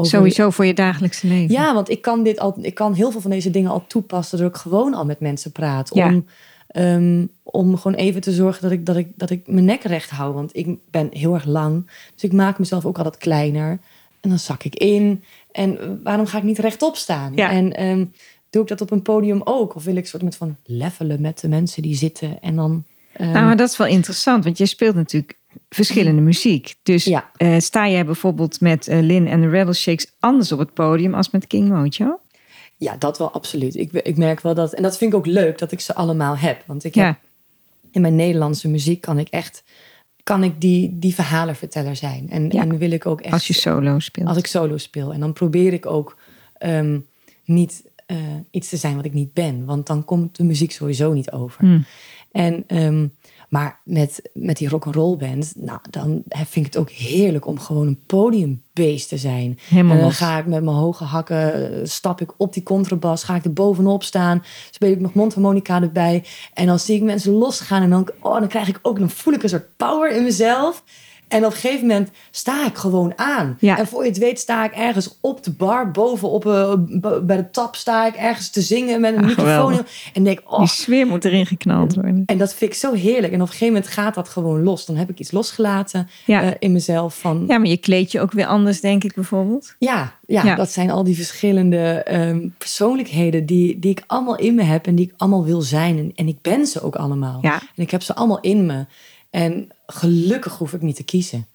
over Sowieso voor je dagelijkse leven. ja, want ik kan, dit al, ik kan heel veel van deze dingen al toepassen door ik gewoon al met mensen praat. Ja. Om, ehm, om gewoon even te zorgen dat ik, dat, ik, dat ik mijn nek recht hou. Want ik ben heel erg lang. Dus ik maak mezelf ook altijd kleiner. En dan zak ik in. En waarom ga ik niet rechtop staan? Ja. En ehm, doe ik dat op een podium ook? Of wil ik soort met van levelen met de mensen die zitten? En dan... ehm, Nou, maar dat is wel interessant, want je speelt natuurlijk verschillende muziek. Dus Ja. eh, sta jij bijvoorbeeld met eh, Lin en de Rattle Shakes anders op het podium als met King Mojo? Ja, dat wel absoluut. Ik, ik merk wel dat... En dat vind ik ook leuk dat ik ze allemaal heb. Want ik heb in mijn Nederlandse muziek kan ik echt kan ik die, die verhalenverteller zijn. En, Ja. en wil ik ook echt als je solo speelt. als ik solo speel. En dan probeer ik ook ehm, niet eh, iets te zijn wat ik niet ben. Want dan komt de muziek sowieso niet over. Hmm. En, ehm, Maar met, met die rock'n'roll band, nou, dan vind ik het ook heerlijk om gewoon een podiumbeest te zijn. Helemaal en dan los. ga ik met mijn hoge hakken, eh, stap ik op die contrabas, ga ik er bovenop staan, speel ik nog mondharmonica erbij. En dan zie ik mensen losgaan en dan, oh, dan krijg ik ook, dan voel ik een soort power in mezelf. En op een gegeven moment sta ik gewoon aan. Ja. En voor je het weet sta ik ergens op de bar, bovenop b- bij de tap sta ik ergens te zingen met een Ah, microfoon. geweldig. En denk, oh, Die sfeer moet erin geknald worden. en dat vind ik zo heerlijk. En op een gegeven moment gaat dat gewoon los. Dan heb ik iets losgelaten Ja. eh, in mezelf van... Ja, maar je kleed je ook weer anders, denk ik bijvoorbeeld. Ja, ja, Ja. dat zijn al die verschillende ehm, persoonlijkheden die, die ik allemaal in me heb en die ik allemaal wil zijn. En, en ik ben ze ook allemaal. Ja. En ik heb ze allemaal in me. En gelukkig hoef ik niet te kiezen.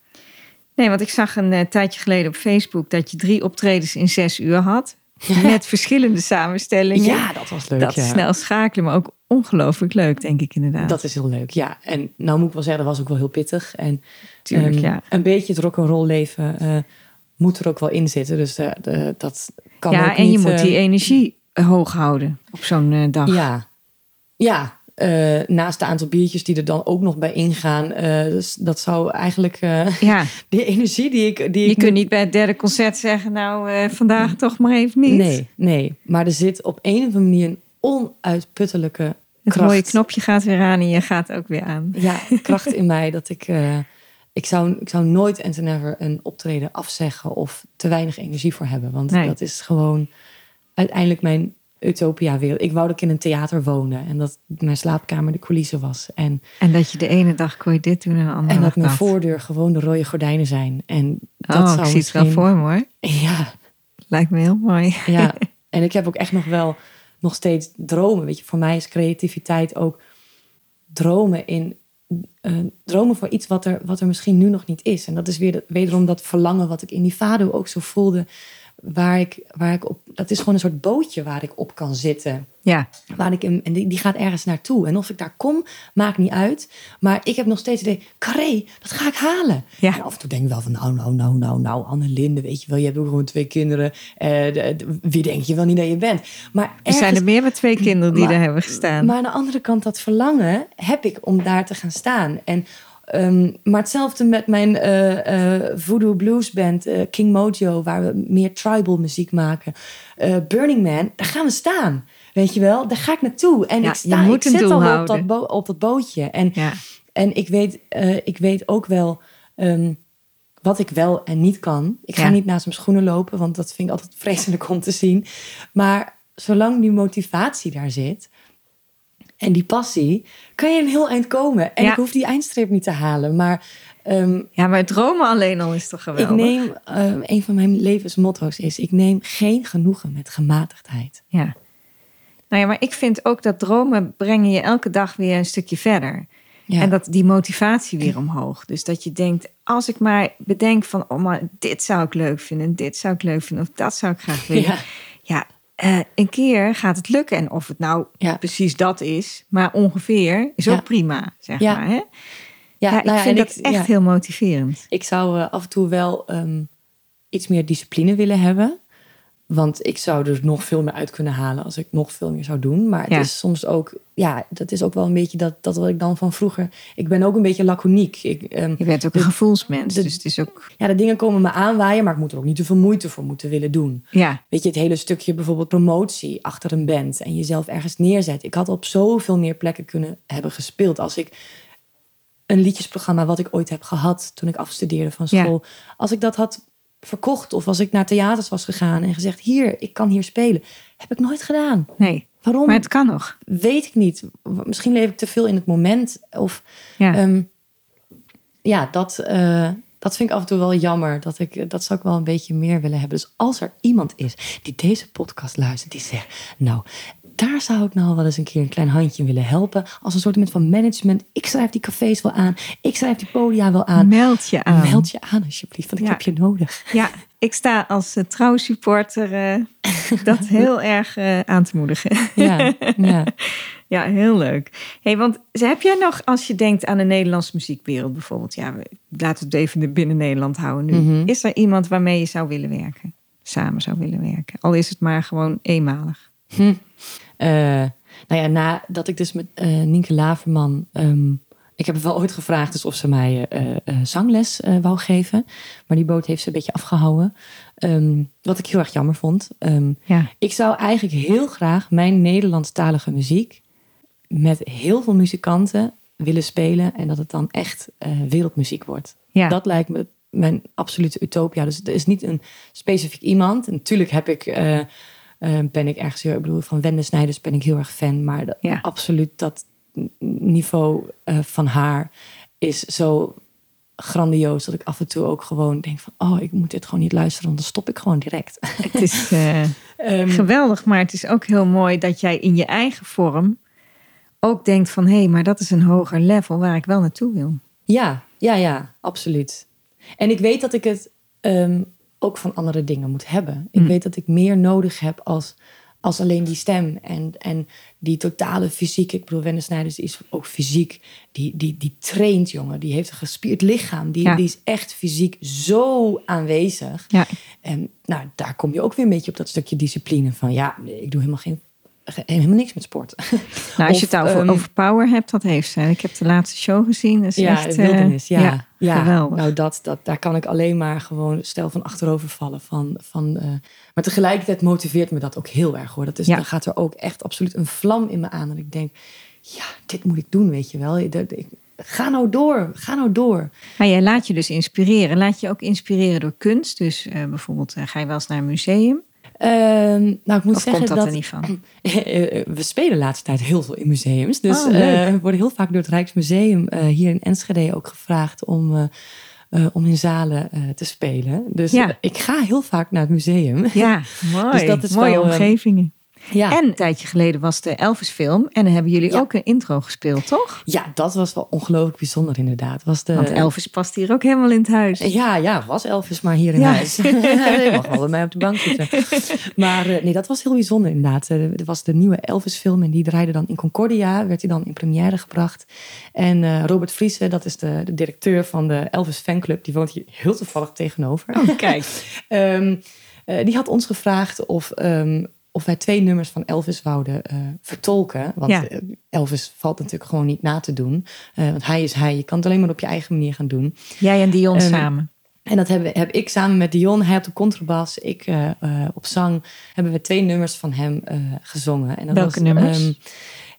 Nee, want ik zag een eh, tijdje geleden op Facebook dat je drie optredens in zes uur had. Met verschillende samenstellingen. Ja, dat was leuk. dat ja. snel schakelen, maar ook ongelooflijk leuk, denk ik inderdaad. Dat is heel leuk, ja. En nou moet ik wel zeggen, dat was ook wel heel pittig. En Tuurlijk, ehm, ja. een beetje het rock'n'roll leven eh, moet er ook wel in zitten. Dus eh, de, dat kan ja, ook en je niet, moet die energie eh, hoog houden op zo'n dag. Ja, ja. Eh, naast de aantal biertjes die er dan ook nog bij ingaan. dus dat zou eigenlijk eh Ja, [laughs] die energie die ik. Die je ik kunt niet bij het derde concert zeggen, nou vandaag toch maar even niet. Nee, nee. Maar er zit op een of andere manier een onuitputtelijke Het kracht. mooie knopje gaat weer aan en je gaat ook weer aan. Ja, [laughs] kracht in mij dat ik. ik, zou, ik zou nooit en never een optreden afzeggen of te weinig energie voor hebben. Want Nee. dat is gewoon uiteindelijk mijn utopia-wereld. Ik wou dat ik in een theater woonde en dat mijn slaapkamer de coulisse was. En, En dat je de ene dag kon je dit doen en de andere en dat mijn dat. voordeur gewoon de rode gordijnen zijn. En dat oh, zou ik zie het wel voor me hoor. [laughs] Ja, Lijkt me heel mooi. Ja, [laughs] en ik heb ook echt nog wel nog steeds dromen. Weet je, voor mij is creativiteit ook dromen in eh, dromen voor iets wat er, wat er misschien nu nog niet is. En dat is weer de- wederom dat verlangen wat ik in die Fado ook zo voelde. Waar ik, waar ik op, dat is gewoon een soort bootje waar ik op kan zitten. Ja, Waar ik in, en die, die gaat ergens naartoe. En of ik daar kom, maakt niet uit. Maar ik heb nog steeds het idee, carré, dat ga ik halen. Ja. En af en toe denk ik wel van, nou, nou, nou, nou, nou, Annelinde, weet je wel. Je hebt ook gewoon twee kinderen. Eh, de- de- wie denk je wel niet dat je bent? Maar er zijn er meer met twee kinderen die Maar- daar hebben gestaan. maar aan de andere kant, dat verlangen heb ik om daar te gaan staan. En, ehm, maar hetzelfde met mijn eh, voodoo blues band eh, King Mojo, waar we meer tribal muziek maken. Burning Man, daar gaan we staan. Weet je wel, daar ga ik naartoe. En Ja, ik, je sta, moet ik zit al op dat, bo- op dat bootje. En, ja. en ik, weet, ik weet ook wel ehm, wat ik wel en niet kan. Ik ga Ja. niet naast mijn schoenen lopen, want dat vind ik altijd [laughs] vreselijk om te zien. Maar zolang die motivatie daar zit en die passie, kan je een heel eind komen. En Ja. ik hoef die eindstreep niet te halen. Maar ehm, ja, maar dromen alleen al is toch geweldig? ik neem, ehm, een van mijn levensmotto's is, ik neem geen genoegen met gematigdheid. Ja. Nou ja, maar ik vind ook dat dromen brengen je elke dag weer een stukje verder. Ja. En dat die motivatie weer omhoog. Dus dat je denkt, als ik maar bedenk van, oh maar dit zou ik leuk vinden, en dit zou ik leuk vinden, of dat zou ik graag willen. Ja. Eh, een keer gaat het lukken. En of het nou Ja. precies dat is, maar ongeveer, is ook Ja. prima, zeg Ja. maar. Hè? Ja, Ja, ik nou vind dat ik- echt heel motiverend. Ik zou eh, af en toe wel ehm, iets meer discipline willen hebben. Want ik zou er nog veel meer uit kunnen halen als ik nog veel meer zou doen. Maar het Ja. is soms ook, ja, dat is ook wel een beetje dat, dat wat ik dan van vroeger. Ik ben ook een beetje laconiek. Ik, ehm, Je bent ook een de- gevoelsmens, de- dus het is ook, ja, de dingen komen me aanwaaien, maar ik moet er ook niet te veel moeite voor moeten willen doen. ja, Weet je, het hele stukje bijvoorbeeld promotie achter een band en jezelf ergens neerzet. Ik had op zoveel meer plekken kunnen hebben gespeeld als ik een liedjesprogramma wat ik ooit heb gehad toen ik afstudeerde van Ja. school. Als ik dat had verkocht of als ik naar theaters was gegaan en gezegd: Hier, ik kan hier spelen. Heb ik nooit gedaan. nee. Waarom? Maar het kan nog. Weet ik niet. Misschien leef ik te veel in het moment. Of Ja. Ehm, ja, dat, eh, dat vind ik af en toe wel jammer. Dat, ik, dat zou ik wel een beetje meer willen hebben. Dus als er iemand is die deze podcast luistert, die zegt: Nou, daar zou ik nou wel eens een keer een klein handje willen helpen. Als een soort van management. Ik schrijf die cafés wel aan. Ik schrijf die podia wel aan. Meld je aan. Meld je aan alsjeblieft, want ik Ja. heb je nodig. Ja, ik sta als uh, trouwsupporter eh, dat [laughs] heel erg eh, aan te moedigen. Ja, ja. [laughs] Ja, heel leuk. Hey, want heb jij nog, als je denkt aan de Nederlandse muziekwereld bijvoorbeeld, ja, we- laten we het even binnen Nederland houden nu. Mhm. Is er iemand waarmee je zou willen werken? Samen zou willen werken? Al is het maar gewoon eenmalig. Hm. Eh, nou ja, nadat ik dus met eh Nienke Laverman ehm, Ik heb wel ooit gevraagd dus of ze mij eh, zangles wou geven. Maar die boot heeft ze een beetje afgehouden. Ehm, wat ik heel erg jammer vond. Ehm, Ja. ik zou eigenlijk heel graag mijn Nederlandstalige muziek met heel veel muzikanten willen spelen. En dat het dan echt wereldmuziek wordt. Ja. Dat lijkt me mijn absolute utopia. Dus er is niet een specifiek iemand. En natuurlijk heb ik, ben ik ergens heel, ik bedoel, van Wende Snijders ben ik heel erg fan. Maar dat- Ja. absoluut dat niveau eh, van haar is zo grandioos dat ik af en toe ook gewoon denk van, oh, ik moet dit gewoon niet luisteren, want dan stop ik gewoon direct. Het is [laughs] eh, Ehm, geweldig, maar het is ook heel mooi dat jij in je eigen vorm ook denkt van... hé, hey, maar dat is een hoger level waar ik wel naartoe wil. Ja, ja, ja, absoluut. En ik weet dat ik het ehm, ook van andere dingen moet hebben. Ik Mm. weet dat ik meer nodig heb als, als alleen die stem. En, en die totale fysiek. Ik bedoel, Wende Snijders is ook fysiek. Die, die, die traint, jongen. Die heeft een gespierd lichaam. Die, Ja. die is echt fysiek zo aanwezig. Ja, En nou, daar kom je ook weer een beetje op dat stukje discipline van. Ja, ik doe helemaal geen... Helemaal niks met sport. nou, als je het over, ehm, over power hebt, dat heeft ze. Ik heb de laatste show gezien. Dat is Ja, echt, de wildernis. eh, Ja, ja, geweldig. Nou, dat, dat, daar kan ik alleen maar gewoon stel van achterover vallen. Van, van, eh, maar tegelijkertijd motiveert me dat ook heel erg hoor. Dat is, Ja. Dan gaat er ook echt absoluut een vlam in me aan. En ik denk, ja, dit moet ik doen, weet je wel. Ik- ga nou door, ga nou door. Maar jij laat je dus inspireren. Laat je ook inspireren door kunst. Dus eh, bijvoorbeeld ga je wel eens naar een museum? Ehm, nou, ik moet Of zeggen komt dat, dat er niet van? [clears throat] we spelen de laatste tijd heel veel in museums. Dus Oh, eh, we worden heel vaak door het Rijksmuseum eh, hier in Enschede ook gevraagd om, eh, eh, om in zalen eh, te spelen. Dus Ja. eh, ik ga heel vaak naar het museum. Ja, [laughs] mooi. Dus dat is Mooie wel, eh, omgevingen. Ja. En een tijdje geleden was de Elvis film. En dan hebben jullie Ja. ook een intro gespeeld, toch? ja, dat was wel ongelooflijk bijzonder inderdaad. Was de, Want Elvis past hier ook helemaal in het huis. Ja, ja, was Elvis maar hier in Ja. huis. [laughs] Hij mag wel bij mij op de bank zitten. Maar eh, nee, dat was heel bijzonder inderdaad. Eh, Er was de nieuwe Elvis-film en die draaide dan in Concordia. Werd hij dan in première gebracht. En eh, Robert Friese, dat is de, de directeur van de Elvis fanclub. Die woont hier heel toevallig tegenover. Oh, kijk. [laughs] Ehm, eh, die had ons gevraagd of, ehm, of wij twee nummers van Elvis wouden eh, vertolken. Want Ja. eh, Elvis valt natuurlijk gewoon niet na te doen. Eh, want hij is hij. Je kan het alleen maar op je eigen manier gaan doen. Jij en Dion Ehm, samen. En dat heb, heb ik samen met Dion, hij op de contrabas, ik op zang, hebben we twee nummers van hem gezongen. En dat Welke was, nummers? ehm,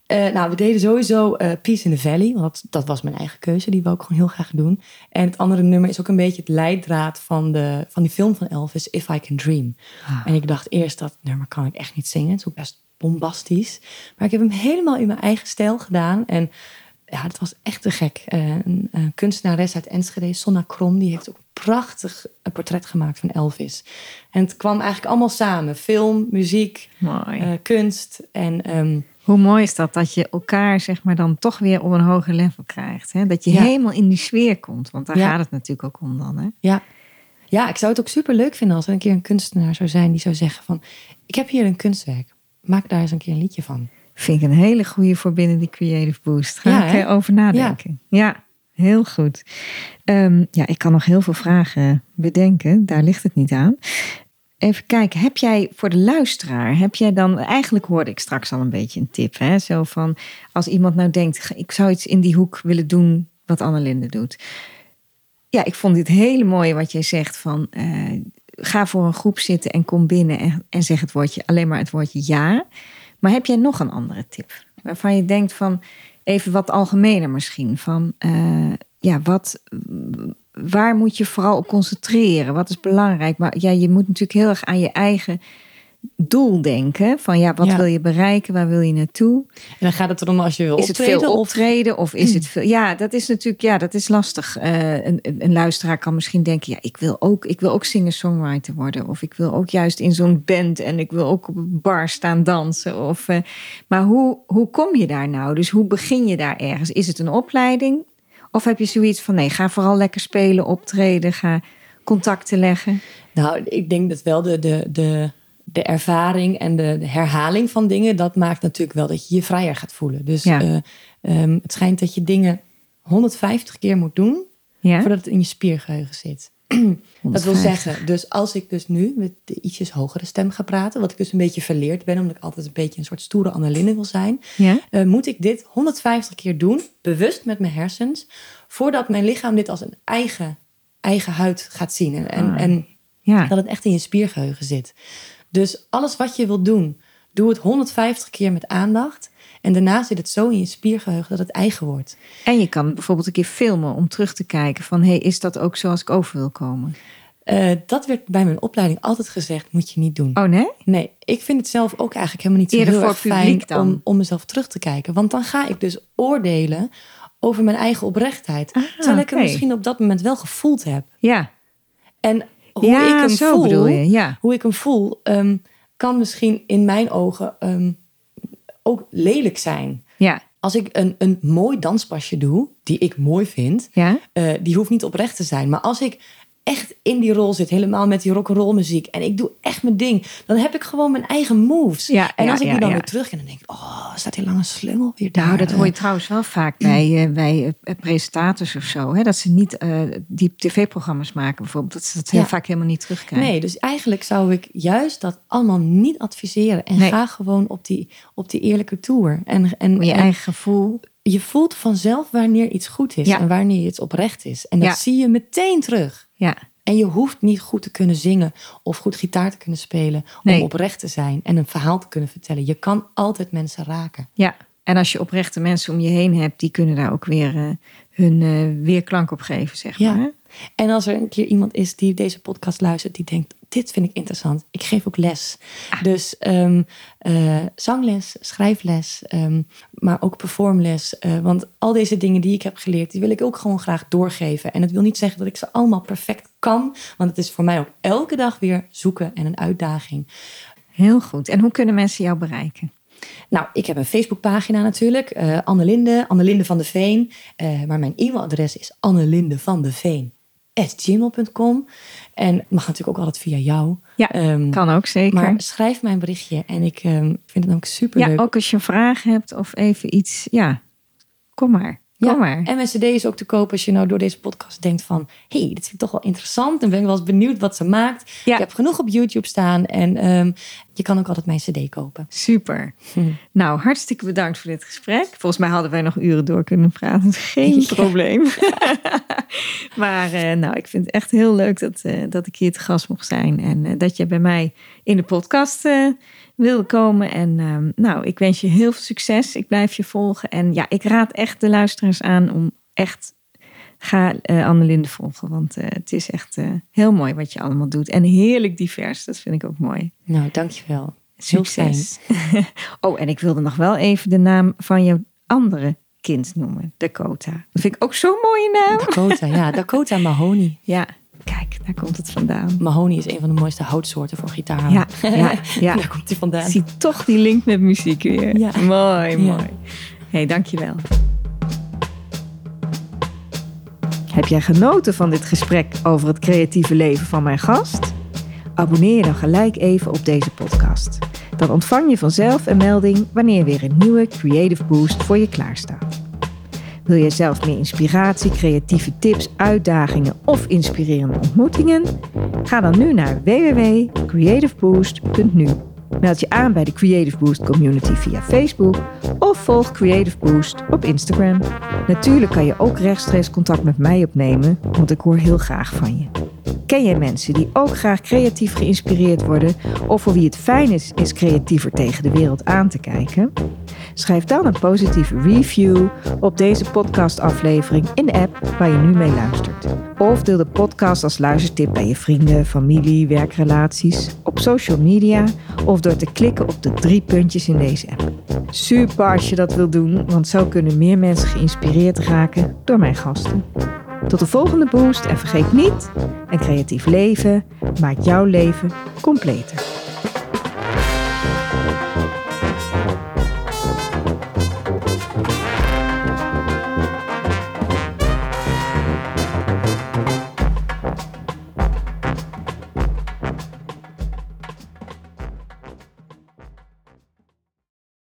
eh, nou, we deden sowieso eh, Peace in the Valley, want dat, dat was mijn eigen keuze, die wou ik gewoon heel graag doen. En het andere nummer is ook een beetje het leidraad van, de, van die film van Elvis, If I Can Dream. Ah. En ik dacht eerst, dat nummer kan ik echt niet zingen, het is ook best bombastisch. Maar ik heb hem helemaal in mijn eigen stijl gedaan en ja, het was echt te gek. Eh, een, een kunstenares uit Enschede, Sonna Krom, die heeft ook prachtig eh, portret gemaakt van Elvis. En het kwam eigenlijk allemaal samen. Film, muziek, eh, kunst en... ehm, Hoe mooi is dat, dat je elkaar zeg maar dan toch weer op een hoger level krijgt. Hè? Dat je Ja. helemaal in die sfeer komt. Want daar Ja. gaat het natuurlijk ook om dan. Hè? ja. ja, ik zou het ook super leuk vinden als er een keer een kunstenaar zou zijn die zou zeggen van... Ik heb hier een kunstwerk, maak daar eens een keer een liedje van. Vind ik een hele goede voor binnen die Creative Boost. Ga Ja, ik hè? over nadenken. Ja, heel goed. Ehm, ja, ik kan nog heel veel vragen bedenken. Daar ligt het niet aan. Even kijken, heb jij voor de luisteraar, heb jij dan, eigenlijk hoorde ik straks al een beetje een tip, hè? zo van als iemand nou denkt, ik zou iets in die hoek willen doen wat Annelinde doet. Ja, ik vond dit hele mooie wat jij zegt van, eh, ga voor een groep zitten en kom binnen en, en zeg het woordje, alleen maar het woordje ja. Maar heb jij nog een andere tip? Waarvan je denkt van, even wat algemener misschien, van eh, ja, wat, waar moet je vooral op concentreren? Wat is belangrijk? Maar ja, je moet natuurlijk heel erg aan je eigen doel denken. Van ja, wat Ja. wil je bereiken? Waar wil je naartoe? En dan gaat het erom als je wil Is het optreden veel of- optreden of is het veel? Ja, dat is natuurlijk ja, dat is lastig. Eh, een, een- een luisteraar kan misschien denken, ja, ik wil ook, ik wil ook singer-songwriter worden, of ik wil ook juist in zo'n band en ik wil ook op een bar staan dansen. Of, eh, maar hoe, hoe kom je daar nou? Dus hoe begin je daar ergens? Is het een opleiding? Of heb je zoiets van nee, ga vooral lekker spelen, optreden, ga contacten leggen? Nou, ik denk dat wel de, de, de, de ervaring en de, herhaling van dingen, dat maakt natuurlijk wel dat je je vrijer gaat voelen. Dus Ja. eh, ehm, het schijnt dat je dingen 150 keer moet doen Ja, voordat het in je spiergeheugen zit. [clears throat] Dat wil 150. zeggen, dus als ik dus nu met de ietsjes hogere stem ga praten, wat ik dus een beetje verleerd ben, omdat ik altijd een beetje een soort stoere Annelinde wil zijn, Ja? eh, moet ik dit 150 keer doen, bewust met mijn hersens, voordat mijn lichaam dit als een eigen, eigen huid gaat zien. En, en, Ah. en Ja. dat het echt in je spiergeheugen zit. Dus alles wat je wilt doen, doe het 150 keer met aandacht. En daarna zit het zo in je spiergeheugen dat het eigen wordt. En je kan bijvoorbeeld een keer filmen om terug te kijken van... hey, is dat ook zoals ik over wil komen? Eh, dat werd bij mijn opleiding altijd gezegd, moet je niet doen. Oh nee? Nee, ik vind het zelf ook eigenlijk helemaal niet zo Eerder heel voor erg fijn dan? om, om mezelf terug te kijken. Want dan ga ik dus oordelen over mijn eigen oprechtheid. Ah, terwijl ik het misschien op dat moment wel gevoeld heb. Ja. En hoe ja, ik hem zo voel, bedoel je. Ja. hoe ik hem voel, ehm, kan misschien in mijn ogen ehm, ook lelijk zijn. Ja. Als ik een, een mooi danspasje doe, die ik mooi vind, Ja? eh, die hoeft niet oprecht te zijn. Maar als ik echt in die rol zit, helemaal met die rock'n'roll muziek, en ik doe echt mijn ding, dan heb ik gewoon mijn eigen moves. Ja, en ja, als ik die dan weer terug en dan denk ik, oh, staat die lange slungel weer daar? Nou, dat hoor je trouwens wel vaak bij, eh, bij eh, presentators of zo. Hè? Dat ze niet eh, die tv-programma's maken bijvoorbeeld. Dat ze dat heel vaak helemaal niet terugkrijgen. Nee, dus eigenlijk zou ik juist dat allemaal niet adviseren. En Nee. ga gewoon op die, op die eerlijke tour. En, en, Je en eigen gevoel. Je voelt vanzelf wanneer iets goed is Ja. en wanneer iets oprecht is. En dat Ja. zie je meteen terug. Ja. En je hoeft niet goed te kunnen zingen of goed gitaar te kunnen spelen Nee. om oprecht te zijn en een verhaal te kunnen vertellen. Je kan altijd mensen raken. ja. En als je oprechte mensen om je heen hebt, die kunnen daar ook weer eh, hun eh, weerklank op geven, zeg Ja. maar. En als er een keer iemand is die deze podcast luistert, die denkt: Dit vind ik interessant. Ik geef ook les. Dus ehm, eh, zangles, schrijfles, ehm, maar ook performles. Eh, want al deze dingen die ik heb geleerd, die wil ik ook gewoon graag doorgeven. En het wil niet zeggen dat ik ze allemaal perfect kan, want het is voor mij ook elke dag weer zoeken en een uitdaging. Heel goed. En hoe kunnen mensen jou bereiken? Nou, ik heb een Facebookpagina natuurlijk, eh Annelinde, Annelinde van de Veen. Maar mijn e-mailadres is annelindevandeveen.gmail.com. En mag natuurlijk ook altijd via jou. Ja, Ehm, Kan ook zeker. Maar schrijf mij een berichtje en ik ehm, vind het namelijk super ja, leuk. ook als je een vraag hebt of even iets. Ja, kom maar. Kom maar. En mijn cd is ook te koop als je nou door deze podcast denkt van... hé, hey, dit vind ik toch wel interessant en ben ik wel eens benieuwd wat ze maakt. Ja. Ik heb genoeg op YouTube staan en ehm, je kan ook altijd mijn cd kopen. Super. Hm. Nou, hartstikke bedankt voor dit gesprek. Volgens mij hadden wij nog uren door kunnen praten. [laughs] Geen Ja. probleem. [laughs] maar eh, nou, ik vind het echt heel leuk dat, eh, dat ik hier te gast mocht zijn. En eh, dat je bij mij in de podcast wilde komen. En ehm, nou, ik wens je heel veel succes. Ik blijf je volgen. En ja, ik raad echt de luisteraars aan om echt... Ga eh Annelinde volgen, want eh, het is echt eh, heel mooi wat je allemaal doet. En heerlijk divers, dat vind ik ook mooi. Nou, dankjewel. Succes. [laughs] oh, en ik wilde nog wel even de naam van je andere kind noemen. Dakota. Dat vind ik ook zo'n mooie naam. Dakota, ja, [laughs] Dakota Mahoney. Ja, kijk, daar komt het vandaan. Mahoney is een van de mooiste houtsoorten voor gitaar. Ja, [laughs] ja, ja. Daar komt hij vandaan. Ik zie toch die link met muziek weer. Ja. Mooi, mooi. hey, dankjewel. Heb jij genoten van dit gesprek over het creatieve leven van mijn gast? Abonneer je dan gelijk even op deze podcast. Dan ontvang je vanzelf een melding wanneer weer een nieuwe Creative Boost voor je klaarstaat. Wil je zelf meer inspiratie, creatieve tips, uitdagingen of inspirerende ontmoetingen? Ga dan nu naar www.creativeboost.nu. Meld je aan bij de Creative Boost community via Facebook of volg Creative Boost op Instagram. Natuurlijk kan je ook rechtstreeks contact met mij opnemen, want ik hoor heel graag van je. Ken jij mensen die ook graag creatief geïnspireerd worden of voor wie het fijn is, is creatiever tegen de wereld aan te kijken? Schrijf dan een positieve review op deze podcastaflevering in de app waar je nu mee luistert. Of deel de podcast als luistertip bij je vrienden, familie, werkrelaties, op social media of door te klikken op de drie puntjes in deze app. Super als je dat wil doen, want zo kunnen meer mensen geïnspireerd raken door mijn gasten. Tot de volgende boost en vergeet niet, een creatief leven maakt jouw leven completer.